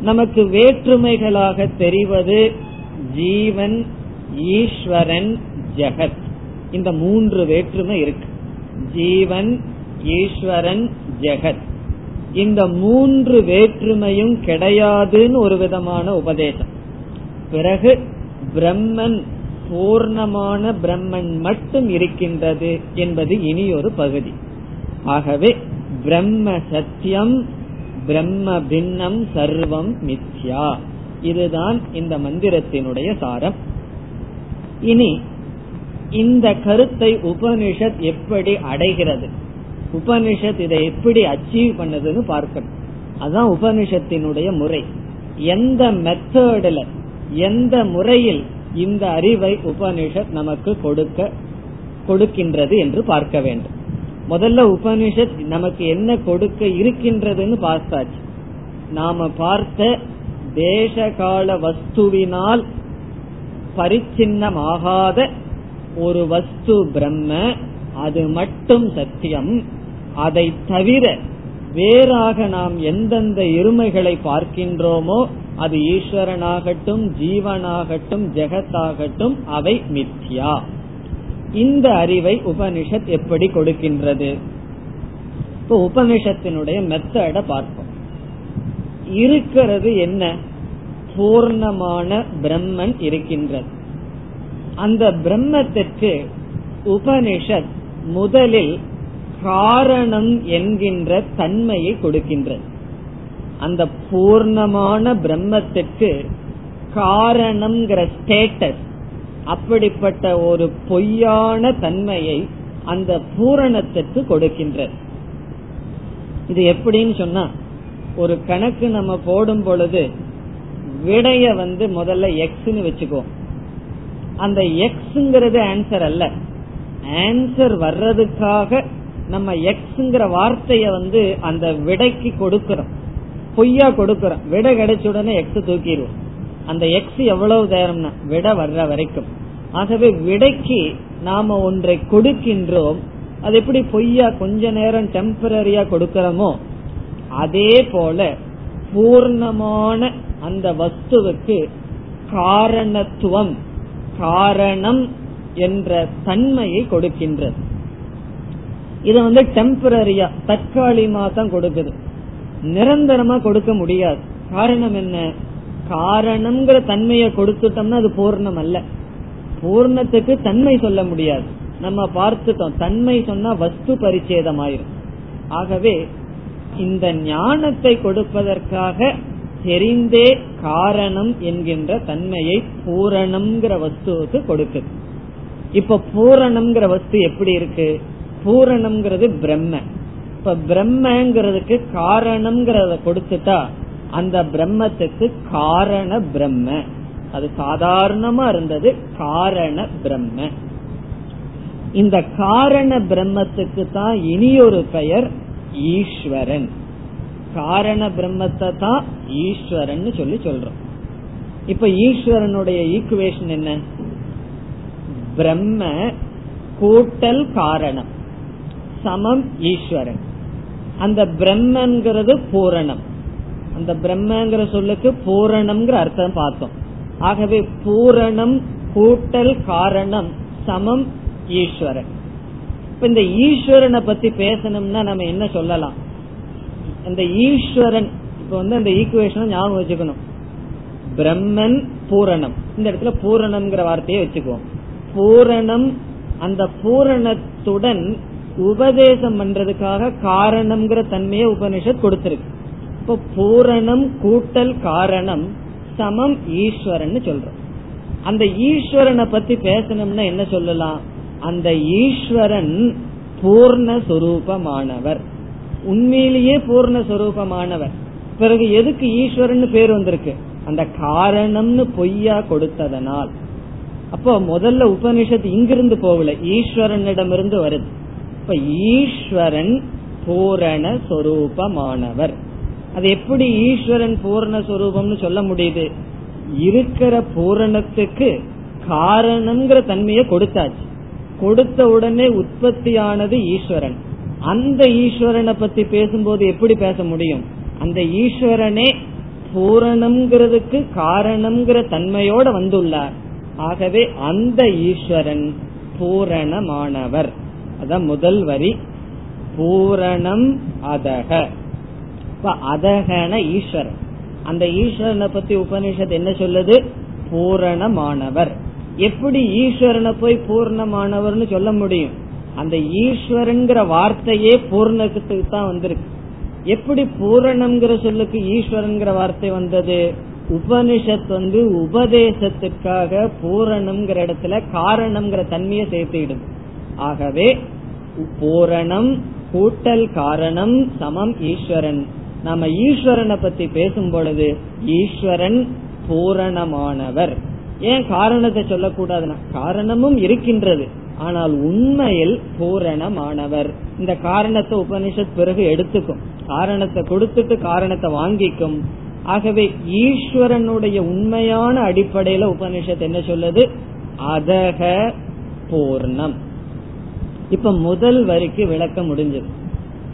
நமக்கு வேற்றுமைகளாக தெரிவது ஜீவன் ஈஸ்வரன் ஜெகத். இந்த மூன்று வேற்றுமை இருக்கு. ஜீவன் ஈஸ்வரன் ஜெகத். இந்த மூன்று வேற்றுமையும் கிடையாதுன்னு ஒரு விதமான உபதேசம். பிறகு பிரம்மன் பூர்ணமான பிரம்மன் மட்டும் இருக்கின்றது என்பது இனி ஒரு பகுதி. ஆகவே பிரம்ம சத்தியம் பிரம்ம பின்னம் சர்வம் மித்யா. இதுதான் இந்த மந்திரத்தினுடைய சாரம். இனி இந்த கருத்தை உபனிஷத் எப்படி அடைகிறது? உபனிஷத் இதை எப்படி அச்சீவ் பண்ணதுன்னு பார்க்கணும். அதுதான் உபனிஷத்தினுடைய முறை. எந்த மெத்தடில் எந்த முறையில் இந்த அறிவை உபனிஷத் நமக்கு கொடுக்க கொடுக்கின்றது என்று பார்க்க வேண்டும். முதல்ல உபனிஷத் நமக்கு என்ன கொடுக்க இருக்கின்றதுன்னு பார்த்தாச்சு. நாம பார்த்த தேசகால வஸ்துவினால் பரிச்சின்னமாகாத ஒரு வஸ்து பிரம்ம அது மட்டும் சத்தியம். அதை தவிர வேறாக நாம் எந்தெந்த இருமைகளை பார்க்கின்றோமோ அது ஈஸ்வரனாகட்டும் ஜீவனாகட்டும் ஜெகத்தாகட்டும் அவை மித்யா. இந்த அறிவை உபனிஷத் எப்படி கொடுக்கின்றது? இப்போ உபனிஷத்தினுடைய மெத்தட பார்ப்போம். இருக்கிறது என்ன? பூர்ணமான பிரம்மன் இருக்கின்றது. அந்த பிரம்மத்திற்கு உபனிஷத் முதலில் காரணம் என்கின்ற தன்மையை கொடுக்கின்றது. அந்த பூர்ணமான பிரம்மத்திற்கு காரணம்ங்கிற ஸ்டேட்டஸ் அப்படிப்பட்ட ஒரு பொய்யான தன்மையை அந்த பூரணத்திற்கு கொடுக்கின்றது. இது எப்படின்னு சொன்னா ஒரு கணக்கு நம்ம போடும் பொழுது விடைய வந்து முதல்ல எக்ஸ்னு வச்சுக்கோ அந்த எக்ஸ்ங்கிறது ஆன்சர் அல்ல. ஆன்சர் வர்றதுக்காக நம்ம எக்ஸ்ங்கிற வார்த்தைய வந்து அந்த விடைக்கு கொடுக்கிறோம். பொய்யா கொடுக்கிறோம். விடை கிடைச்ச உடனே எக்ஸ் தூக்கிடுவோம். அந்த எக்ஸ் எவ்வளவு நேரம்னா விடை வர்ற வரைக்கும். ஆகவே விடைக்கு நாம ஒன்றை கொடுக்கின்றோம். அது எப்படி பொய்யா கொஞ்ச நேரம் டெம்பரரியா கொடுக்கிறோமோ அதே போல பூர்ணமான அந்த வஸ்துவுக்கு காரணத்துவம் காரணம் என்ற தன்மையை கொடுக்கின்றது. இது வந்து டெம்பரரியா தற்காலிகமா தான் கொடுக்குது. நிரந்தரமா கொடுக்க முடியாது. காரணம் என்ன? காரணம்ங்கிற தன்மையை கொடுத்துட்டோம்னா அது பூர்ணம் அல்ல. பூர்ணத்துக்கு தன்மை சொல்ல முடியாது. நம்ம பார்த்துட்டோம். தன்மை சொன்னா வஸ்து பரிச்சேதம் ஆயிரும் ஆகவே இந்த ஞானத்தை கொடுப்பதற்காக தெரிந்தே காரணம் என்கின்ற தன்மையை பூரணம்ங்கிற வஸ்துவுக்கு கொடுக்குது. இப்ப பூரணம்ங்கிற வஸ்து எப்படி இருக்கு? பூரணம்ங்கிறது பிரம்ம. இப்ப பிரம்மங்கிறதுக்கு காரணம்ங்கிறத கொடுத்துட்டா அந்த பிரம்மத்துக்கு காரண பிரம்ம. அது சாதாரணமா இருந்தது காரண பிரம்ம. இந்த காரண பிரம்மத்துக்கு தான் இனியொரு பெயர் ஈஸ்வரன். காரண பிரம்மத்தை தான் ஈஸ்வரன் சொல்லி சொல்றோம். இப்ப ஈஸ்வரனுடைய ஈக்குவேஷன் என்ன? பிரம்ம கூட்டல் காரணம். சமம் ஈஸ்வரன். அந்த பிரம்மங்கிறது பூரணம். அந்த பிரம்மங்கிற சொல்லுக்கு பூரணம்ங்கிற அர்த்தம் பார்த்தோம். ஆகவே பூரணம் கூட்டல் காரணம் சமம் ஈஸ்வரன். இப்ப இந்த ஈஸ்வரனை பத்தி பேசணும்னா நம்ம என்ன சொல்லலாம்? அந்த ஈஸ்வரன் இப்ப வந்து அந்த ஈக்குவேஷன் ஞாபகம் வச்சுக்கணும். பிரம்மன் பூரணம். இந்த இடத்துல பூரணம்ங்கிற வார்த்தையை வச்சுக்குவோம். பூரணம் அந்த பூரணத்துடன் உபதேசம் பண்றதுக்காக காரணம்ங்கிற தன்மையை உபனிஷத் கொடுத்திருக்கு. இப்போ பூரணம் கூட்டல் காரணம் சமம் ஈஸ்வரன் சொல்றோம். அந்த ஈஸ்வரனை பத்தி பேசணும்னா என்ன சொல்லலாம்? அந்த ஈஸ்வரன் பூர்ணஸ்வரூபமானவர். உண்மையிலேயே பூர்ணஸ்வரூபமானவர். பிறகு எதுக்கு ஈஸ்வரன் பேர் வந்திருக்கு? அந்த காரணம்னு பொய்யா கொடுத்ததனால். அப்போ முதல்ல உபனிஷத்து இங்கிருந்து போகல. ஈஸ்வரனிடமிருந்து வருது. இப்ப ஈஸ்வரன் பூரண சொரூபமானவர். அது எப்படி ஈஸ்வரன் பூரண சொரூபம்னு சொல்ல முடியுது? இருக்கிற பூரணத்துக்கு காரணம்ங்கிற தன்மையை கொடுத்தாச்சு. கொடுத்த உடனே உற்பத்தியானது ஈஸ்வரன். அந்த ஈஸ்வரனை பத்தி பேசும்போது எப்படி பேச முடியும்? அந்த ஈஸ்வரனே பூரணம்ங்கிறதுக்கு காரணம்ங்கிற தன்மையோட வந்துள்ளார். ஆகவே அந்த ஈஸ்வரன் பூரணமானவர். அதான் முதல் வரி. பூரணம் அதக. அதகன ஈஸ்வரன். அந்த ஈஸ்வரனை பத்தி உபனிஷத் என்ன சொல்லுது? பூரணமானவர். எப்படி ஈஸ்வரனை போய் பூர்ணமானவர்னு சொல்ல முடியும்? அந்த ஈஸ்வரன்கிற வார்த்தையே பூர்ணத்துக்கு தான் வந்திருக்கு. எப்படி பூரணம்ங்கிற சொல்லுக்கு ஈஸ்வரன்கிற வார்த்தை வந்தது? உபனிஷத் வந்து உபதேசத்துக்காக பூரணம்ங்கிற இடத்துல காரணம்ங்கிற தன்மையை சேர்த்துடுது ஆகவே பூரணம் கூட்டல் காரணம் சமம் ஈஸ்வரன். நாம ஈஸ்வரனை பத்தி பேசும் பொழுது ஈஸ்வரன் பூரணமானவர். ஏன் காரணத்தை சொல்லக்கூடாதுன்னா காரணமும் இருக்கின்றது. ஆனால் உண்மையில் பூரணமானவர். இந்த காரணத்தை உபனிஷத் பிறகு எடுத்துக்கும். காரணத்தை கொடுத்துட்டு காரணத்தை வாங்கிக்கும். ஆகவே ஈஸ்வரனுடைய உண்மையான அடிப்படையில உபனிஷத் என்ன சொல்லுது? அதக பூர்ணம். இப்ப முதல் வரிக்கு விளக்க முடிஞ்சது.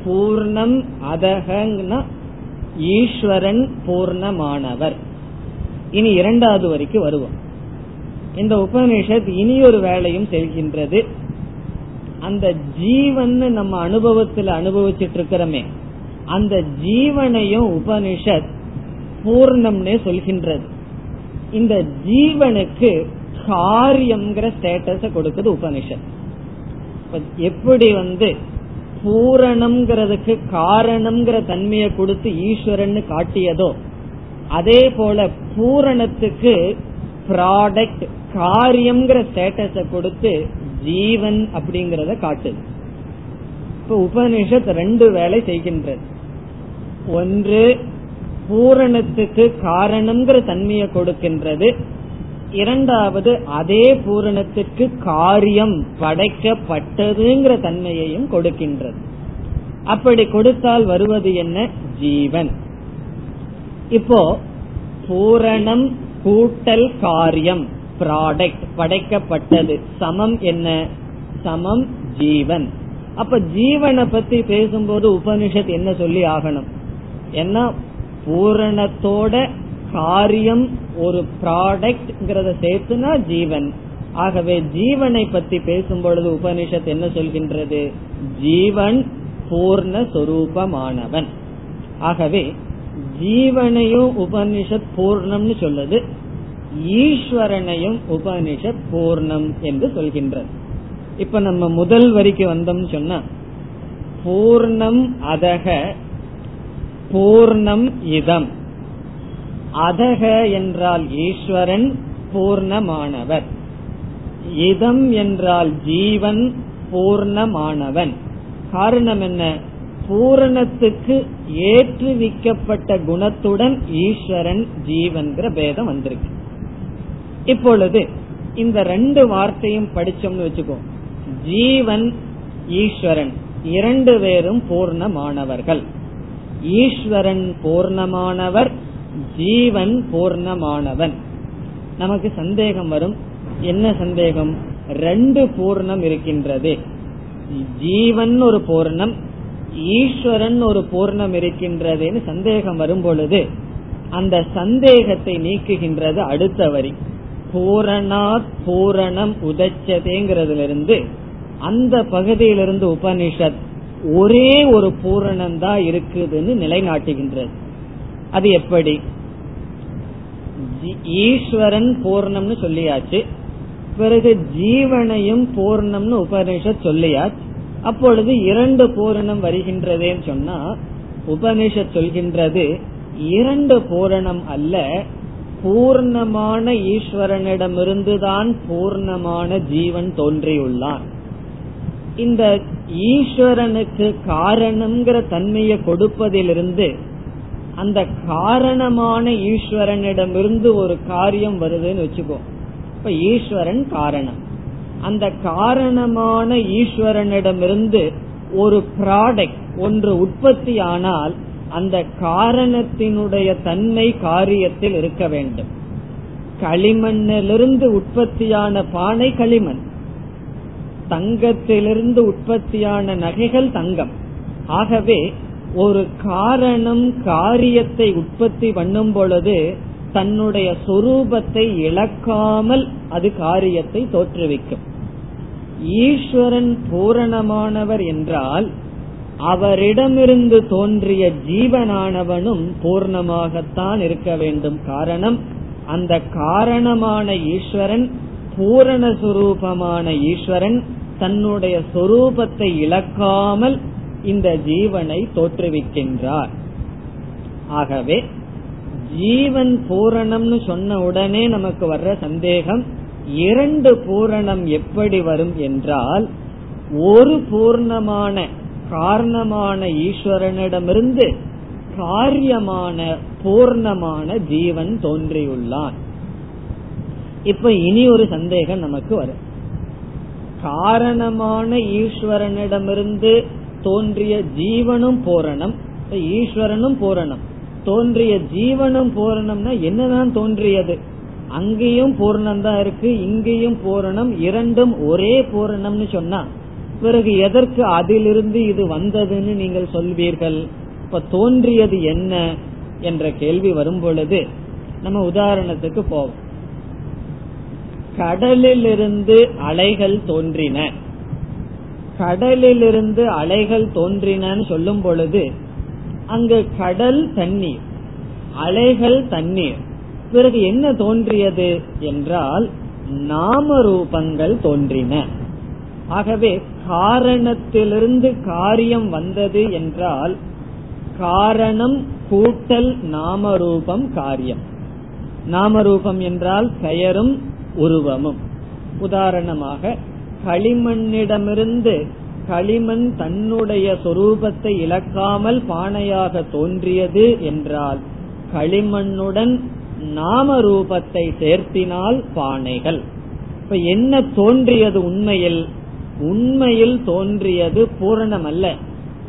பூர்ணம் அதகன்னா ஈஸ்வரன் பூர்ணமானவர். இனி இரண்டாவது வரைக்கும் வருவோம். இந்த உபநிஷத் இனி ஒரு வேலையும் செல்கின்றது. அந்த ஜீவன் நம்ம அனுபவத்தில் அனுபவிச்சுட்டு இருக்கிறோமே அந்த ஜீவனையும் உபனிஷத் பூர்ணம்னே சொல்கின்றது. இந்த ஜீவனுக்கு காரியம்ங்கிற ஸ்டேட்டஸ கொடுக்குது உபனிஷத் எப்படி வந்து பூரணம்ங்கிறதுக்கு காரணம்ங்கிற தன்மையை கொடுத்து ஈஸ்வரன் காட்டியதோ அதே போல பூரணத்துக்கு ப்ராடக்ட் காரியம்ங்கிற ஸ்டேட்டஸ கொடுத்து ஜீவன் அப்படிங்கறத காட்டுது. இப்ப உபனிஷத் ரெண்டு வேலை செய்கின்றது. ஒன்று பூரணத்துக்கு காரணம்ங்கிற தன்மையை கொடுக்கின்றது. இரண்டாவது அதே பூரணத்துக்கு காரியம் படைக்கப்பட்டதுங்கிற தன்மையையும் கொடுக்கின்றது. அப்படி கொடுத்தால் வருவது என்ன? ஜீவன். இப்போ பூரணம் கூட்டல் காரியம் ப்ராடக்ட் படைக்கப்பட்டது. சமம் என்ன? சமம் ஜீவன். அப்ப ஜீவனை பத்தி பேசும்போது உபனிஷத் என்ன சொல்லி ஆகணும்? ஏன்னா பூரணத்தோட காரியம் ஒரு ப்ராடக்ட்ங்கிறத சேர்த்துனா ஜீவன். ஆகவே ஜீவனை பத்தி பேசும் பொழுது உபனிஷத் என்ன சொல்கின்றது? ஜீவன் பூர்ணஸ்வரூபமானவன் ஆகவே ஜீவனையும் உபனிஷத் பூர்ணம்னு சொல்லுது. ஈஸ்வரனையும் உபனிஷத் பூர்ணம் என்று சொல்கின்றது. இப்ப நம்ம முதல் வரிக்கு வந்தோம்னு சொன்னா பூர்ணம் அதக பூர்ணம் இதம். அதக என்றால் ஈஸ்வரன் பூர்ணமானவர். இதம் என்றால் ஜீவன் பூர்ணமானவன். காரணம் என்ன? பூரணத்துக்கு ஏற்றுவிக்கப்பட்ட குணத்துடன் ஈஸ்வரன் ஜீவன்கிற பேதம் வந்திருக்கு. இப்பொழுது இந்த ரெண்டு வார்த்தையும் படிச்சோம்னு வச்சுக்கோ. ஜீவன் ஈஸ்வரன் இரண்டு பேரும் பூர்ணமானவர்கள். ஈஸ்வரன் பூர்ணமானவர் ஜீவன் பூர்ணமானவன். நமக்கு சந்தேகம் வரும். என்ன சந்தேகம்? ரெண்டு பூர்ணம் இருக்கின்றது. ஜீவன் ஒரு பூர்ணம் ஈஸ்வரன் ஒரு பூர்ணம் இருக்கின்றதுன்னு சந்தேகம் வரும் பொழுது அந்த சந்தேகத்தை நீக்குகின்றது அடுத்த வரி. பூரணாத் பூரணம் உதச்சதேங்கிறதுல இருந்து அந்த பகுதியிலிருந்து உபனிஷத் ஒரே ஒரு பூரணம் தான் இருக்குதுன்னு நிலைநாட்டுகின்றது. அது எப்படி? ஈஸ்வரன் பூர்ணம்னு சொல்லியாச்சு. பிறகு ஜீவனையும் பூர்ணம்னு உபனிஷத் சொல்லியாச்சு. அப்பொழுது இரண்டு பூரணம் வருகின்றதேன்னு சொன்னா உபனிஷத் சொல்கின்றது இரண்டு பூரணம் அல்ல பூர்ணமான ஈஸ்வரனிடமிருந்துதான் பூர்ணமான ஜீவன் தோன்றியுள்ளான். இந்த ஈஸ்வரனுக்கு காரணம்ங்கிற தன்மையை கொடுப்பதிலிருந்து அந்த காரணமான ஈஸ்வரனிடமிருந்து ஒரு காரியம் வருதுன்னு வச்சுக்கோ. இப்ப ஈஸ்வரன் காரணம். அந்த காரணமான ஈஸ்வரனிடமிருந்து ஒரு ப்ராடக்ட் ஒன்று உற்பத்தி ஆனால் அந்த காரணத்தினுடைய தன்மை காரியத்தில் இருக்க வேண்டும். களிமண்ணிலிருந்து உற்பத்தியான பானை களிமண். தங்கத்திலிருந்து உற்பத்தியான நகைகள் தங்கம். ஆகவே ஒரு காரணம் காரியத்தை உற்பத்தி பண்ணும் பொழுது தன்னுடைய சொரூபத்தை இழக்காமல் அது காரியத்தை தோற்றுவிக்கும். ஈஸ்வரன் பூரணமானவர் என்றால் அவரிடமிருந்து தோன்றிய ஜீவனானவனும் பூர்ணமாகத்தான் இருக்க வேண்டும். காரணம் அந்த காரணமான ஈஸ்வரன் பூரண சுரூபமான ஈஸ்வரன் தன்னுடைய சொரூபத்தை இழக்காமல் இந்த ஜீவனை தோற்றுவிக்கின்றார். ஆகவே ஜீவன் பூரணம்னு சொன்ன உடனே நமக்கு வர்ற சந்தேகம் இரண்டு பூரணம் எப்படி வரும் என்றால் ஒரு பூர்ணமான காரணமான ஈஸ்வரனிடமிருந்து காரியமான பூர்ணமான ஜீவன் தோன்றியுள்ளான். இப்ப இனி ஒரு சந்தேகம் நமக்கு வரும். காரணமான ஈஸ்வரனிடமிருந்து தோன்றிய ஜீவனும் பூரணம். ஈஸ்வரனும் பூரணம். தோன்றிய ஜீவனும் பூரணம்னா என்னதான் தோன்றியது? அங்கேயும் பூரணம் தான் இருக்கு இங்கேயும் பூரணம் இரண்டும் ஒரே பூரணம்னு சொன்னா பிறகு எதற்கு அதிலிருந்து இது வந்ததுன்னு நீங்கள் சொல்வீர்கள்? இப்ப தோன்றியது என்ன என்ற கேள்வி வரும் பொழுது நம்ம உதாரணத்துக்கு போவோம். கடலிலிருந்து அலைகள் தோன்றின. கடலிலிருந்து அலைகள் தோன்றினன்னு சொல்லும் பொழுது அங்கு கடல் தண்ணீர் அலைகள் தண்ணீர். பிறகு என்ன தோன்றியது என்றால் நாம ரூபங்கள் தோன்றின. ஆகவே காரணத்திலிருந்து காரியம் வந்தது என்றால் காரணம் கூட்டல் நாமரூபம் காரியம். நாமரூபம் என்றால் பெயரும் உருவமும். உதாரணமாக களிமண்ணிடமிருந்து களிமண் தன்னுடைய சொரூபத்தை இழக்காமல் பானையாக தோன்றியது என்றால் களிமண்ணுடன் நாம ரூபத்தை சேர்த்தினால் பானைகள். இப்ப என்ன தோன்றியது உண்மையில்? உண்மையில் தோன்றியது பூரணம் அல்ல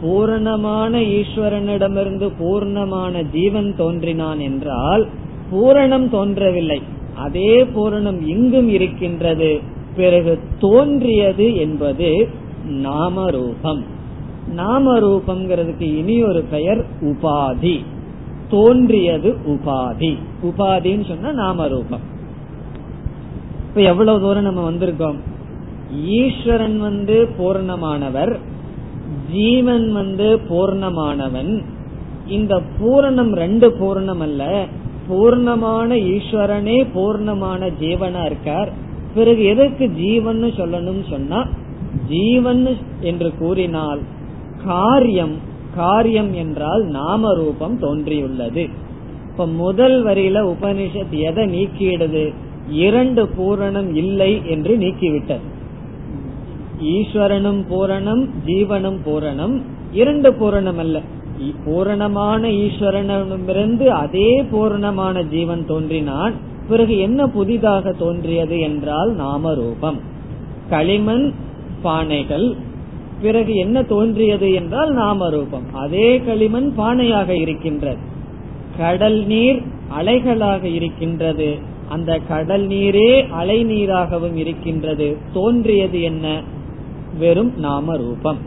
பூரணமான ஈஸ்வரனிடமிருந்து பூர்ணமான ஜீவன் தோன்றினான் என்றால் பூரணம் தோன்றவில்லை. அதே பூரணம் இங்கும் இருக்கின்றது. பிறகு தோன்றியது என்பது நாமரூபம். நாமரூபம்ங்கிறதுக்கு இனி ஒரு பெயர் உபாதி. தோன்றியது உபாதி. உபாதின்னு சொன்னா நாமரூபம். இப்ப எவ்வளவு தூரம் நம்ம வந்திருக்கோம்? ஈஸ்வரன் வந்து பூர்ணமானவர் ஜீவன் வந்து பூர்ணமானவன். இந்த பூரணம் ரெண்டு பூரணம் அல்ல. பூர்ணமான ஈஸ்வரனே பூர்ணமான ஜீவனா இருக்கார். பிறகு எதற்கு ஜீவன் சொல்லணும் சொன்னா ஜீவன் என்று கூறினால் காரியம் காரியம் என்றால் நாம ரூபம் தோன்றியுள்ளது. இப்ப முதல் வரியில உபனிஷத் எதை நீக்கிடுது இரண்டு பூரணம் இல்லை என்று நீக்கிவிட்டது. ஈஸ்வரனும் பூரணம் ஜீவனும் பூரணம் இரண்டு பூரணம் அல்ல. பூரணமான ஈஸ்வரனிடமிருந்து அதே பூரணமான ஜீவன் தோன்றினான். பிறகு என்ன புதிதாக தோன்றியது என்றால் நாம ரூபம் களிமண் பானைகள் பிறகு என்ன தோன்றியது என்றால் நாம ரூபம் அதே களிமண் பானையாக இருக்கின்றது. கடல் நீர் அலைகளாக இருக்கின்றது. அந்த கடல் நீரே அலை நீராகவும் இருக்கின்றது. தோன்றியது என்ன? வெறும் நாம ரூபம்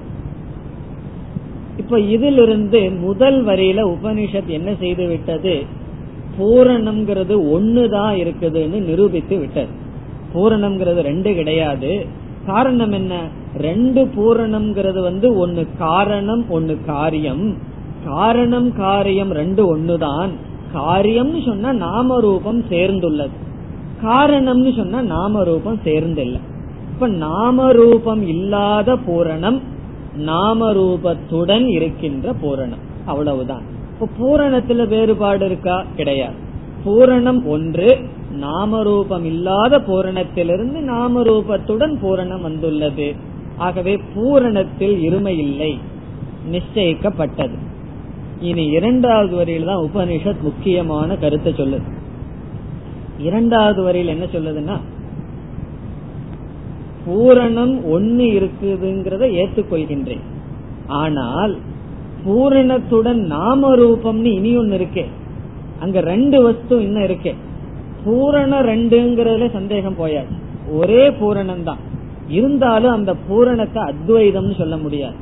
இப்ப இதிலிருந்து முதல் வரியில உபனிஷத் என்ன செய்து விட்டது? பூரணம்ங்கிறது ஒண்ணுதான் இருக்குதுன்னு நிரூபித்து விட்டது. பூரணம்ங்கிறது ரெண்டு கிடையாது. காரணம் என்ன? ரெண்டு பூரணம்ங்கிறது வந்து ஒன்னு காரணம் ஒன்னு காரியம். காரணம் காரியம் ரெண்டு ஒண்ணுதான். காரியம்னு சொன்னா நாம ரூபம் சேர்ந்துள்ளது. காரணம்னு சொன்னா நாம ரூபம் சேர்ந்தில்லை. இப்ப நாம ரூபம் இல்லாத பூரணம் நாம ரூபத்துடன் இருக்கின்ற பூரணம். அவ்வளவுதான். இப்ப பூரணத்துல வேறுபாடு இருக்கா? கிடையாது. பூரணம் ஒன்று நாம ரூபம் இல்லாத பூரணத்திலிருந்து நாம ரூபத்துடன் பூரணம் வந்துள்ளது. ஆகவே பூரணத்தில் இருமை இல்லை நிச்சயிக்கப்பட்டது. இனி இரண்டாவது வரியில் தான் உபனிஷத் முக்கியமான கருத்தை சொல்லுது. இரண்டாவது வரியில் என்ன சொல்லுதுன்னா பூரணம் ஒன்னு இருக்குதுங்கிறத ஏத்துக்கொள்கின்றேன். ஆனால் பூரணத்துடன் நாம ரூபம்னு இனி ஒன்னு இருக்கே. அங்க ரெண்டு வஸ்து இன்னும் இருக்கே. பூரண ரெண்டுங்கிறதுல சந்தேகம் போயாது. ஒரே பூரணம் தான் இருந்தாலும் அந்த பூரணத்தை அத்வைதம்னு சொல்ல முடியாது.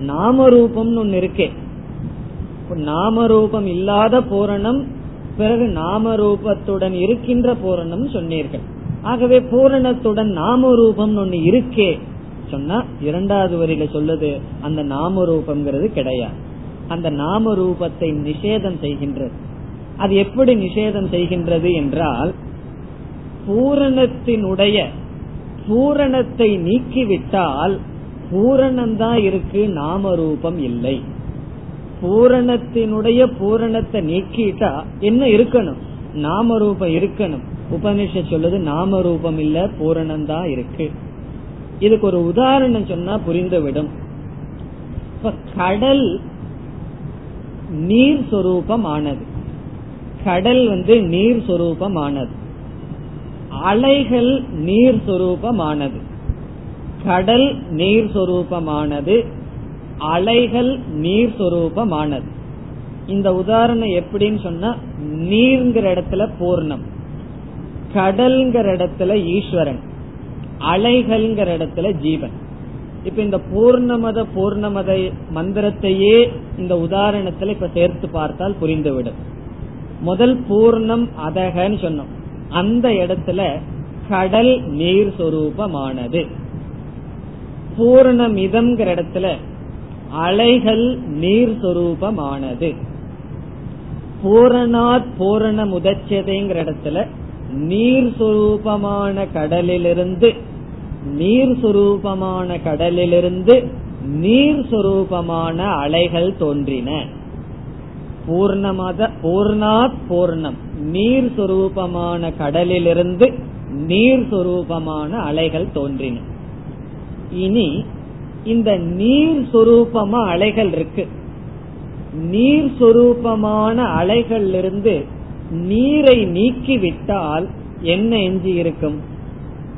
நாம ரூபம்னு ஒன்னு இருக்கே. நாம ரூபம் இல்லாத பூரணம் பிறகு நாம ரூபத்துடன் இருக்கின்ற பூரணம் சொன்னீர்கள். ஆகவே பூரணத்துடன் நாம ரூபம் ஒன்னு இருக்கே. சொன்னா இரண்டாவது வரியில சொல்லுது அந்த நாம ரூபம்ங்கிறது கிடையாது. அந்த நாம ரூபத்தை நிஷேதம் செய்கின்றது. அது எப்படி நிஷேதம் செய்கின்றது என்றால் பூரணத்தினுடைய பூரணத்தை நீக்கிவிட்டால் பூரணம்தான் இருக்கு நாம ரூபம் இல்லை. பூரணத்தினுடைய பூரணத்தை நீக்கிட்டா என்ன இருக்கணும்? நாம ரூபம் இருக்கணும். உபனிஷ சொல்லுது நாம ரூபம் இல்ல பூரணம் தான் இருக்கு. இதுக்கு ஒரு உதாரணம் சொன்னா புரிந்துவிடும். இப்ப கடல் நீர் சொரூபமானது கடல் வந்து நீர் சொரூபமானது அலைகள் நீர் சொரூபமானது கடல் நீர் சொரூபமானது அலைகள் நீர் சொரூபமானது இந்த உதாரணம் எப்படின்னு சொன்னா நீர்ங்கிற இடத்துல பூர்ணம் கடல்ங்கிற இடத்துல ஈஸ்வரன் அலைகள்ங்கிற இடத்துல ஜீவன். இப்ப இந்த பூர்ணமத பூர்ணமத மந்திரத்தையே இந்த உதாரணத்துல இப்ப சேர்த்து பார்த்தால் புரிந்துவிடும். முதல் பூர்ணம் அதகன்னு சொன்னோம். அந்த இடத்துல கடல் நீர் சொரூபமானது. பூர்ணமிதம்ங்கிற இடத்துல அலைகள் நீர் சொரூபமானது. பூரணாத் பூரண முதச்சதைங்கிற இடத்துல நீர் சொரூபமான கடலிலிருந்து நீர் சுரூபமான கடலிலிருந்து நீர் சுரூபமான அலைகள் தோன்றின. பூர்ணமத பூர்ணாத் பூர்ணம். நீர் சுரூபமான கடலிலிருந்து நீர் சுரூபமான அலைகள் தோன்றின. இனி இந்த நீர் சுரூபமா அலைகள் இருக்கு. நீர் சுரூபமான அலைகள் இருந்து நீரை நீக்கிவிட்டால் என்ன எஞ்சி இருக்கும்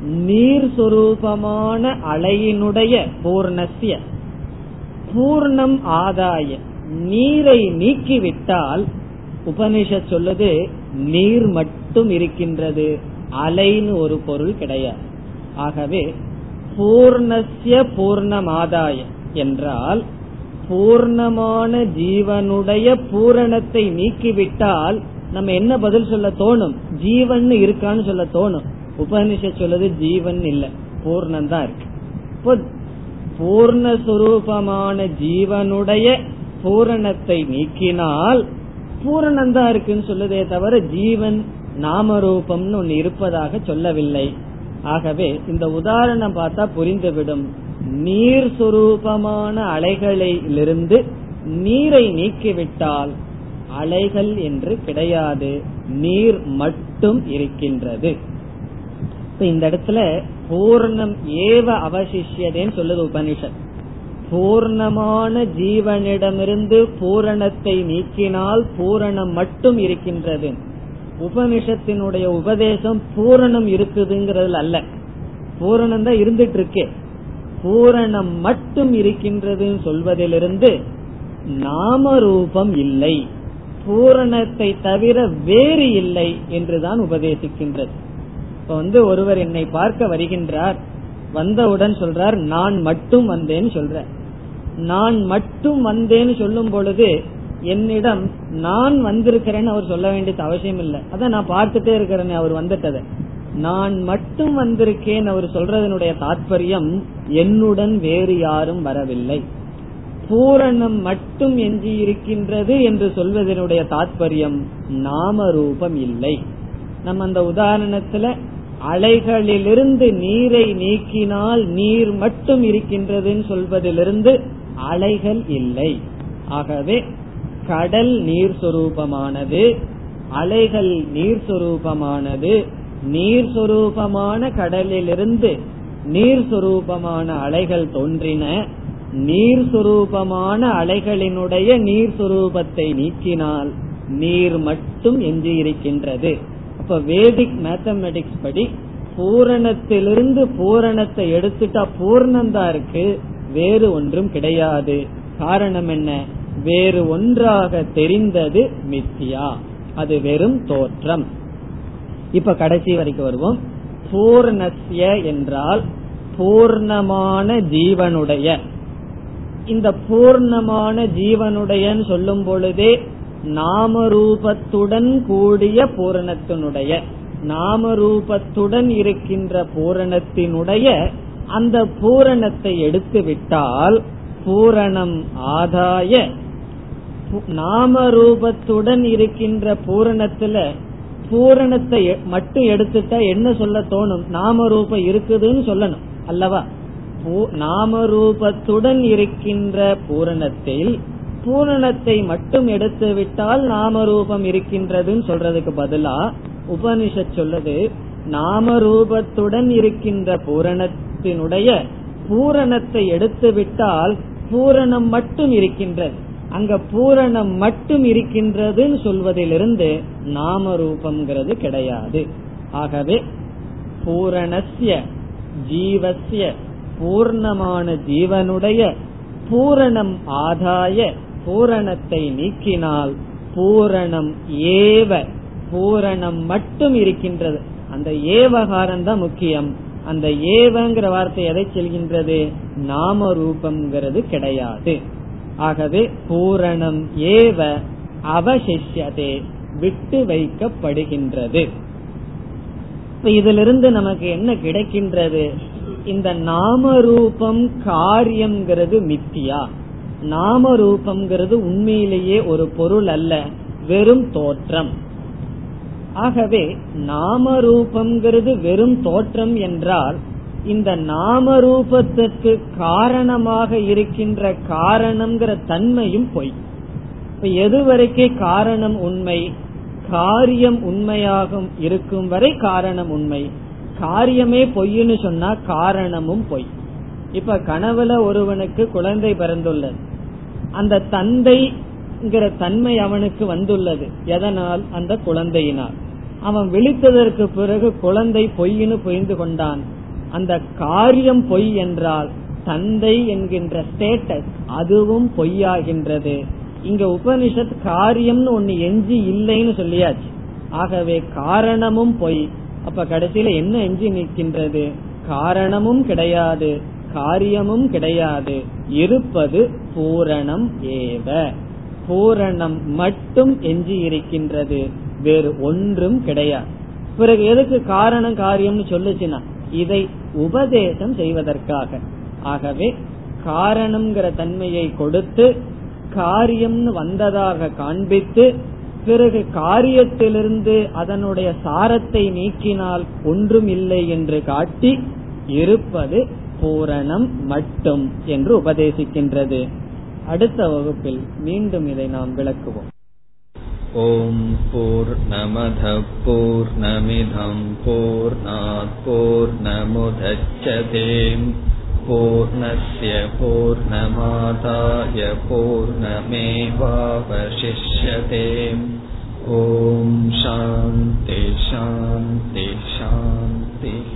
நீர் சொரூபமான அலையினுடைய பூர்ணசிய பூர்ணம் ஆதாய. நீரை நீக்கிவிட்டால் உபனிஷத் சொல்லுது நீர் மட்டும் இருக்கின்றது. அலைன்னு ஒரு பொருள் கிடையாது. ஆகவே பூர்ணசிய பூர்ணமாதாய என்றால் பூர்ணமான ஜீவனுடைய பூரணத்தை நீக்கிவிட்டால் நம்ம என்ன பதில் சொல்ல தோணும்? ஜீவன் இருக்கான்னு சொல்ல தோணும். உபனிஷத் சொல்லுது ஜீவன் இல்ல பூர்ணம் தான் இருக்கு. இப்போ பூர்ணஸ்வரூபமான ஜீவனுடைய பூரணத்தை நீக்கினால் பூரணம் இருக்குன்னு சொல்லுதே தவிர ஜீவன் நாமரூபம்னு ஒன்னு இருப்பதாக சொல்லவில்லை. ஆகவே இந்த உதாரணம் பார்த்தா புரிந்துவிடும். நீர் சுரூபமான அலைகளிலிருந்து நீரை நீக்கிவிட்டால் அலைகள் என்று கிடையாது நீர் மட்டும் இருக்கின்றது. இந்த இடத்துல பூர்ணம் ஏவ அவசிஷியதேன்னு சொல்லுது உபனிஷத். பூர்ணமான ஜீவனிடமிருந்து பூரணத்தை நீக்கினால் பூரணம் மட்டும் இருக்கின்றது. உபனிஷத்தினுடைய உபதேசம் பூரணம் இருக்குதுங்கிறதுல அல்ல. பூரணம் தான் இருந்துட்டு இருக்கே பூரணம் மட்டும் இருக்கின்றதுன்னு சொல்வதிலிருந்து நாம ரூபம் இல்லை. பூரணத்தை தவிர வேறு இல்லை என்றுதான் உபதேசிக்கின்றது. இப்ப வந்து ஒருவர் என்னை பார்க்க வருகின்றார் வந்தவுடன் சொல்றார் நான் மட்டும் வந்தேன்னு சொல்ற. நான் மட்டும் வந்தேன்னு சொல்லும் பொழுது என்னிடம் நான் வந்திருக்கிறேன்னு அவர் சொல்ல வேண்டியது அவசியம் இல்லை. அதான் நான் பார்த்துட்டே இருக்கிறேன் அவர் வந்துட்டதை. நான் மட்டும் வந்திருக்கேன் அவர் சொல்றதனுடைய தாற்பயம் என்னுடன் வேறு யாரும் வரவில்லை. பூரணம் மட்டும் எஞ்சி இருக்கின்றது என்று சொல்வதனுடைய தாற்பயம் நாம ரூபம் இல்லை. நம்ம அந்த உதாரணத்துல அலைகளிலிருந்து நீரை நீக்கினால் நீர் மட்டும் இருக்கின்றதுன்னு சொல்வதிலிருந்து அலைகள் இல்லை. ஆகவே கடல் நீர் சொரூபமானது அலைகள் நீர் சொரூபமானது நீர் சொரூபமான கடலிலிருந்து நீர் சொரூபமான அலைகள் தோன்றின நீர் சொரூபமான அலைகளினுடைய நீர் சொரூபத்தை நீக்கினால் நீர் மட்டும் எஞ்சியிருக்கின்றது. அப்ப வேதிக் மேத்தமெட்டிக்ஸ் படி பூரணத்திலிருந்து பூரணத்தை எடுத்துட்டா பூர்ணந்தா இருக்கு வேறு ஒன்றும் கிடையாது. காரணம் என்ன? வேறு ஒன்றாக தெரிந்தது மித்தியா. அது வெறும் தோற்றம். இப்ப கடைசி வரைக்கும் வருவோம். பூர்ணசிய என்றால் பூர்ணமான ஜீவனுடைய. இந்த பூர்ணமான ஜீவனுடையன்னு சொல்லும் பொழுதே நாமரூபத்துடன் கூடிய பூரணத்தினுடைய நாமரூபத்துடன் இருக்கின்ற பூரணத்தினுடைய அந்த பூரணத்தை எடுத்துவிட்டால் பூரணம் ஆதாய நாமரூபத்துடன் இருக்கின்ற பூரணத்துல பூரணத்தை மட்டும் எடுத்துட்டா என்ன சொல்ல தோணும்? நாமரூபம் இருக்குதுன்னு சொல்லணும் அல்லவா? நாமரூபத்துடன் இருக்கின்ற பூரணத்தில் பூரணத்தை மட்டும் எடுத்து விட்டால் நாமரூபம் இருக்கின்றதுன்னு சொல்றதுக்கு பதிலா உபனிஷத் சொல்லுது நாமரூபத்துடன் இருக்கின்ற பூரணத்தினுடைய பூரணத்தை எடுத்து விட்டால் பூரணம் மட்டும் இருக்கின்றது. அங்க பூரணம் மட்டும் இருக்கின்றதுன்னு சொல்வதிலிருந்து நாம ரூபம்ங்கிறது கிடையாது. ஆகவே பூரணசிய ஜீவசிய பூர்ணமான ஜீவனுடைய பூரணம் ஆதாய பூரணத்தை நீக்கினால் பூரணம் ஏவ பூரணம் மட்டும் இருக்கின்றது. அந்த ஏவகாரம் தான் முக்கியம். அந்த ஏவங்கிற வார்த்தை எதை செல்கின்றது? நாம ரூபம்ங்கிறது கிடையாது. ஆகவே பூரணம் ஏவ அவசிஷதே விட்டு வைக்கப்படுகின்றது. இதிலிருந்து நமக்கு என்ன கிடைக்கின்றது? இந்த நாம ரூபம் காரியம்ங்கிறது மித்தியா. நாம ரூபம்ங்கிறது உண்மையிலேயே ஒரு பொருள் அல்ல வெறும் தோற்றம். ஆகவே நாம ரூபம்ங்கிறது வெறும் தோற்றம் என்றால் இந்த நாம ரூபத்திற்கு காரணமாக இருக்கின்ற காரணம்ங்கிற தன்மையும் பொய். இப்ப எதுவரைக்கே காரணம் உண்மை? காரியம் உண்மையாகும் இருக்கும் வரை காரணம் உண்மை. காரியமே பொய்ன்னு சொன்னா காரணமும் பொய். இப்ப கனவுல ஒருவனுக்கு குழந்தை பிறந்துள்ளது. அந்த தந்தைங்கிற தன்மை அவனுக்கு வந்துள்ளது. எதனால்? அந்த குழந்தையினால். அவன் விழித்ததற்கு பிறகு குழந்தை பொய்ன்னு புரிந்து கொண்டான். அந்த காரியம் பொய் என்றால் தந்தை என்கின்ற ஸ்டேட்டஸ் அதுவும் பொய்யாகின்றது. இங்க உபனிஷத் காரியம்னு ஒண்ணு எஞ்சி இல்லைன்னு சொல்லியாச்சு. ஆகவே காரணமும் பொய். அப்ப கடைசியில என்ன எஞ்சி நிற்கின்றது? காரணமும் கிடையாது காரியமும் கிடையாது. இருப்பது பூரணம் ஏவ. பூரணம் மட்டும் எஞ்சி இருக்கின்றது வேறு ஒன்றும் கிடையாது. பிறகு எதுக்கு காரணம் காரியம்னு சொல்லுச்சுன்னா இதை உபதேசம் செய்வதற்காக. ஆகவே காரணம்ங்கிற தன்மையை கொடுத்து காரியம்னு வந்ததாக காண்பித்து பிறகு காரியத்திலிருந்து அதனுடைய சாரத்தை நீக்கினால் ஒன்றும் இல்லை என்று காட்டி இருப்பது பூரணம் மட்டும் என்று உபதேசிக்கின்றது அடுத்த வகுப்பில் மீண்டும் இதை நாம் விளக்குவோம் ॐ पूर्णमधपूर्णमिधम् पूर्णात्पूर्णमुदच्छते पूर्णस्य पूर्णमादाय पूर्णमेवावशिष्यते ॐ शान्ति शान्ति शान्तिः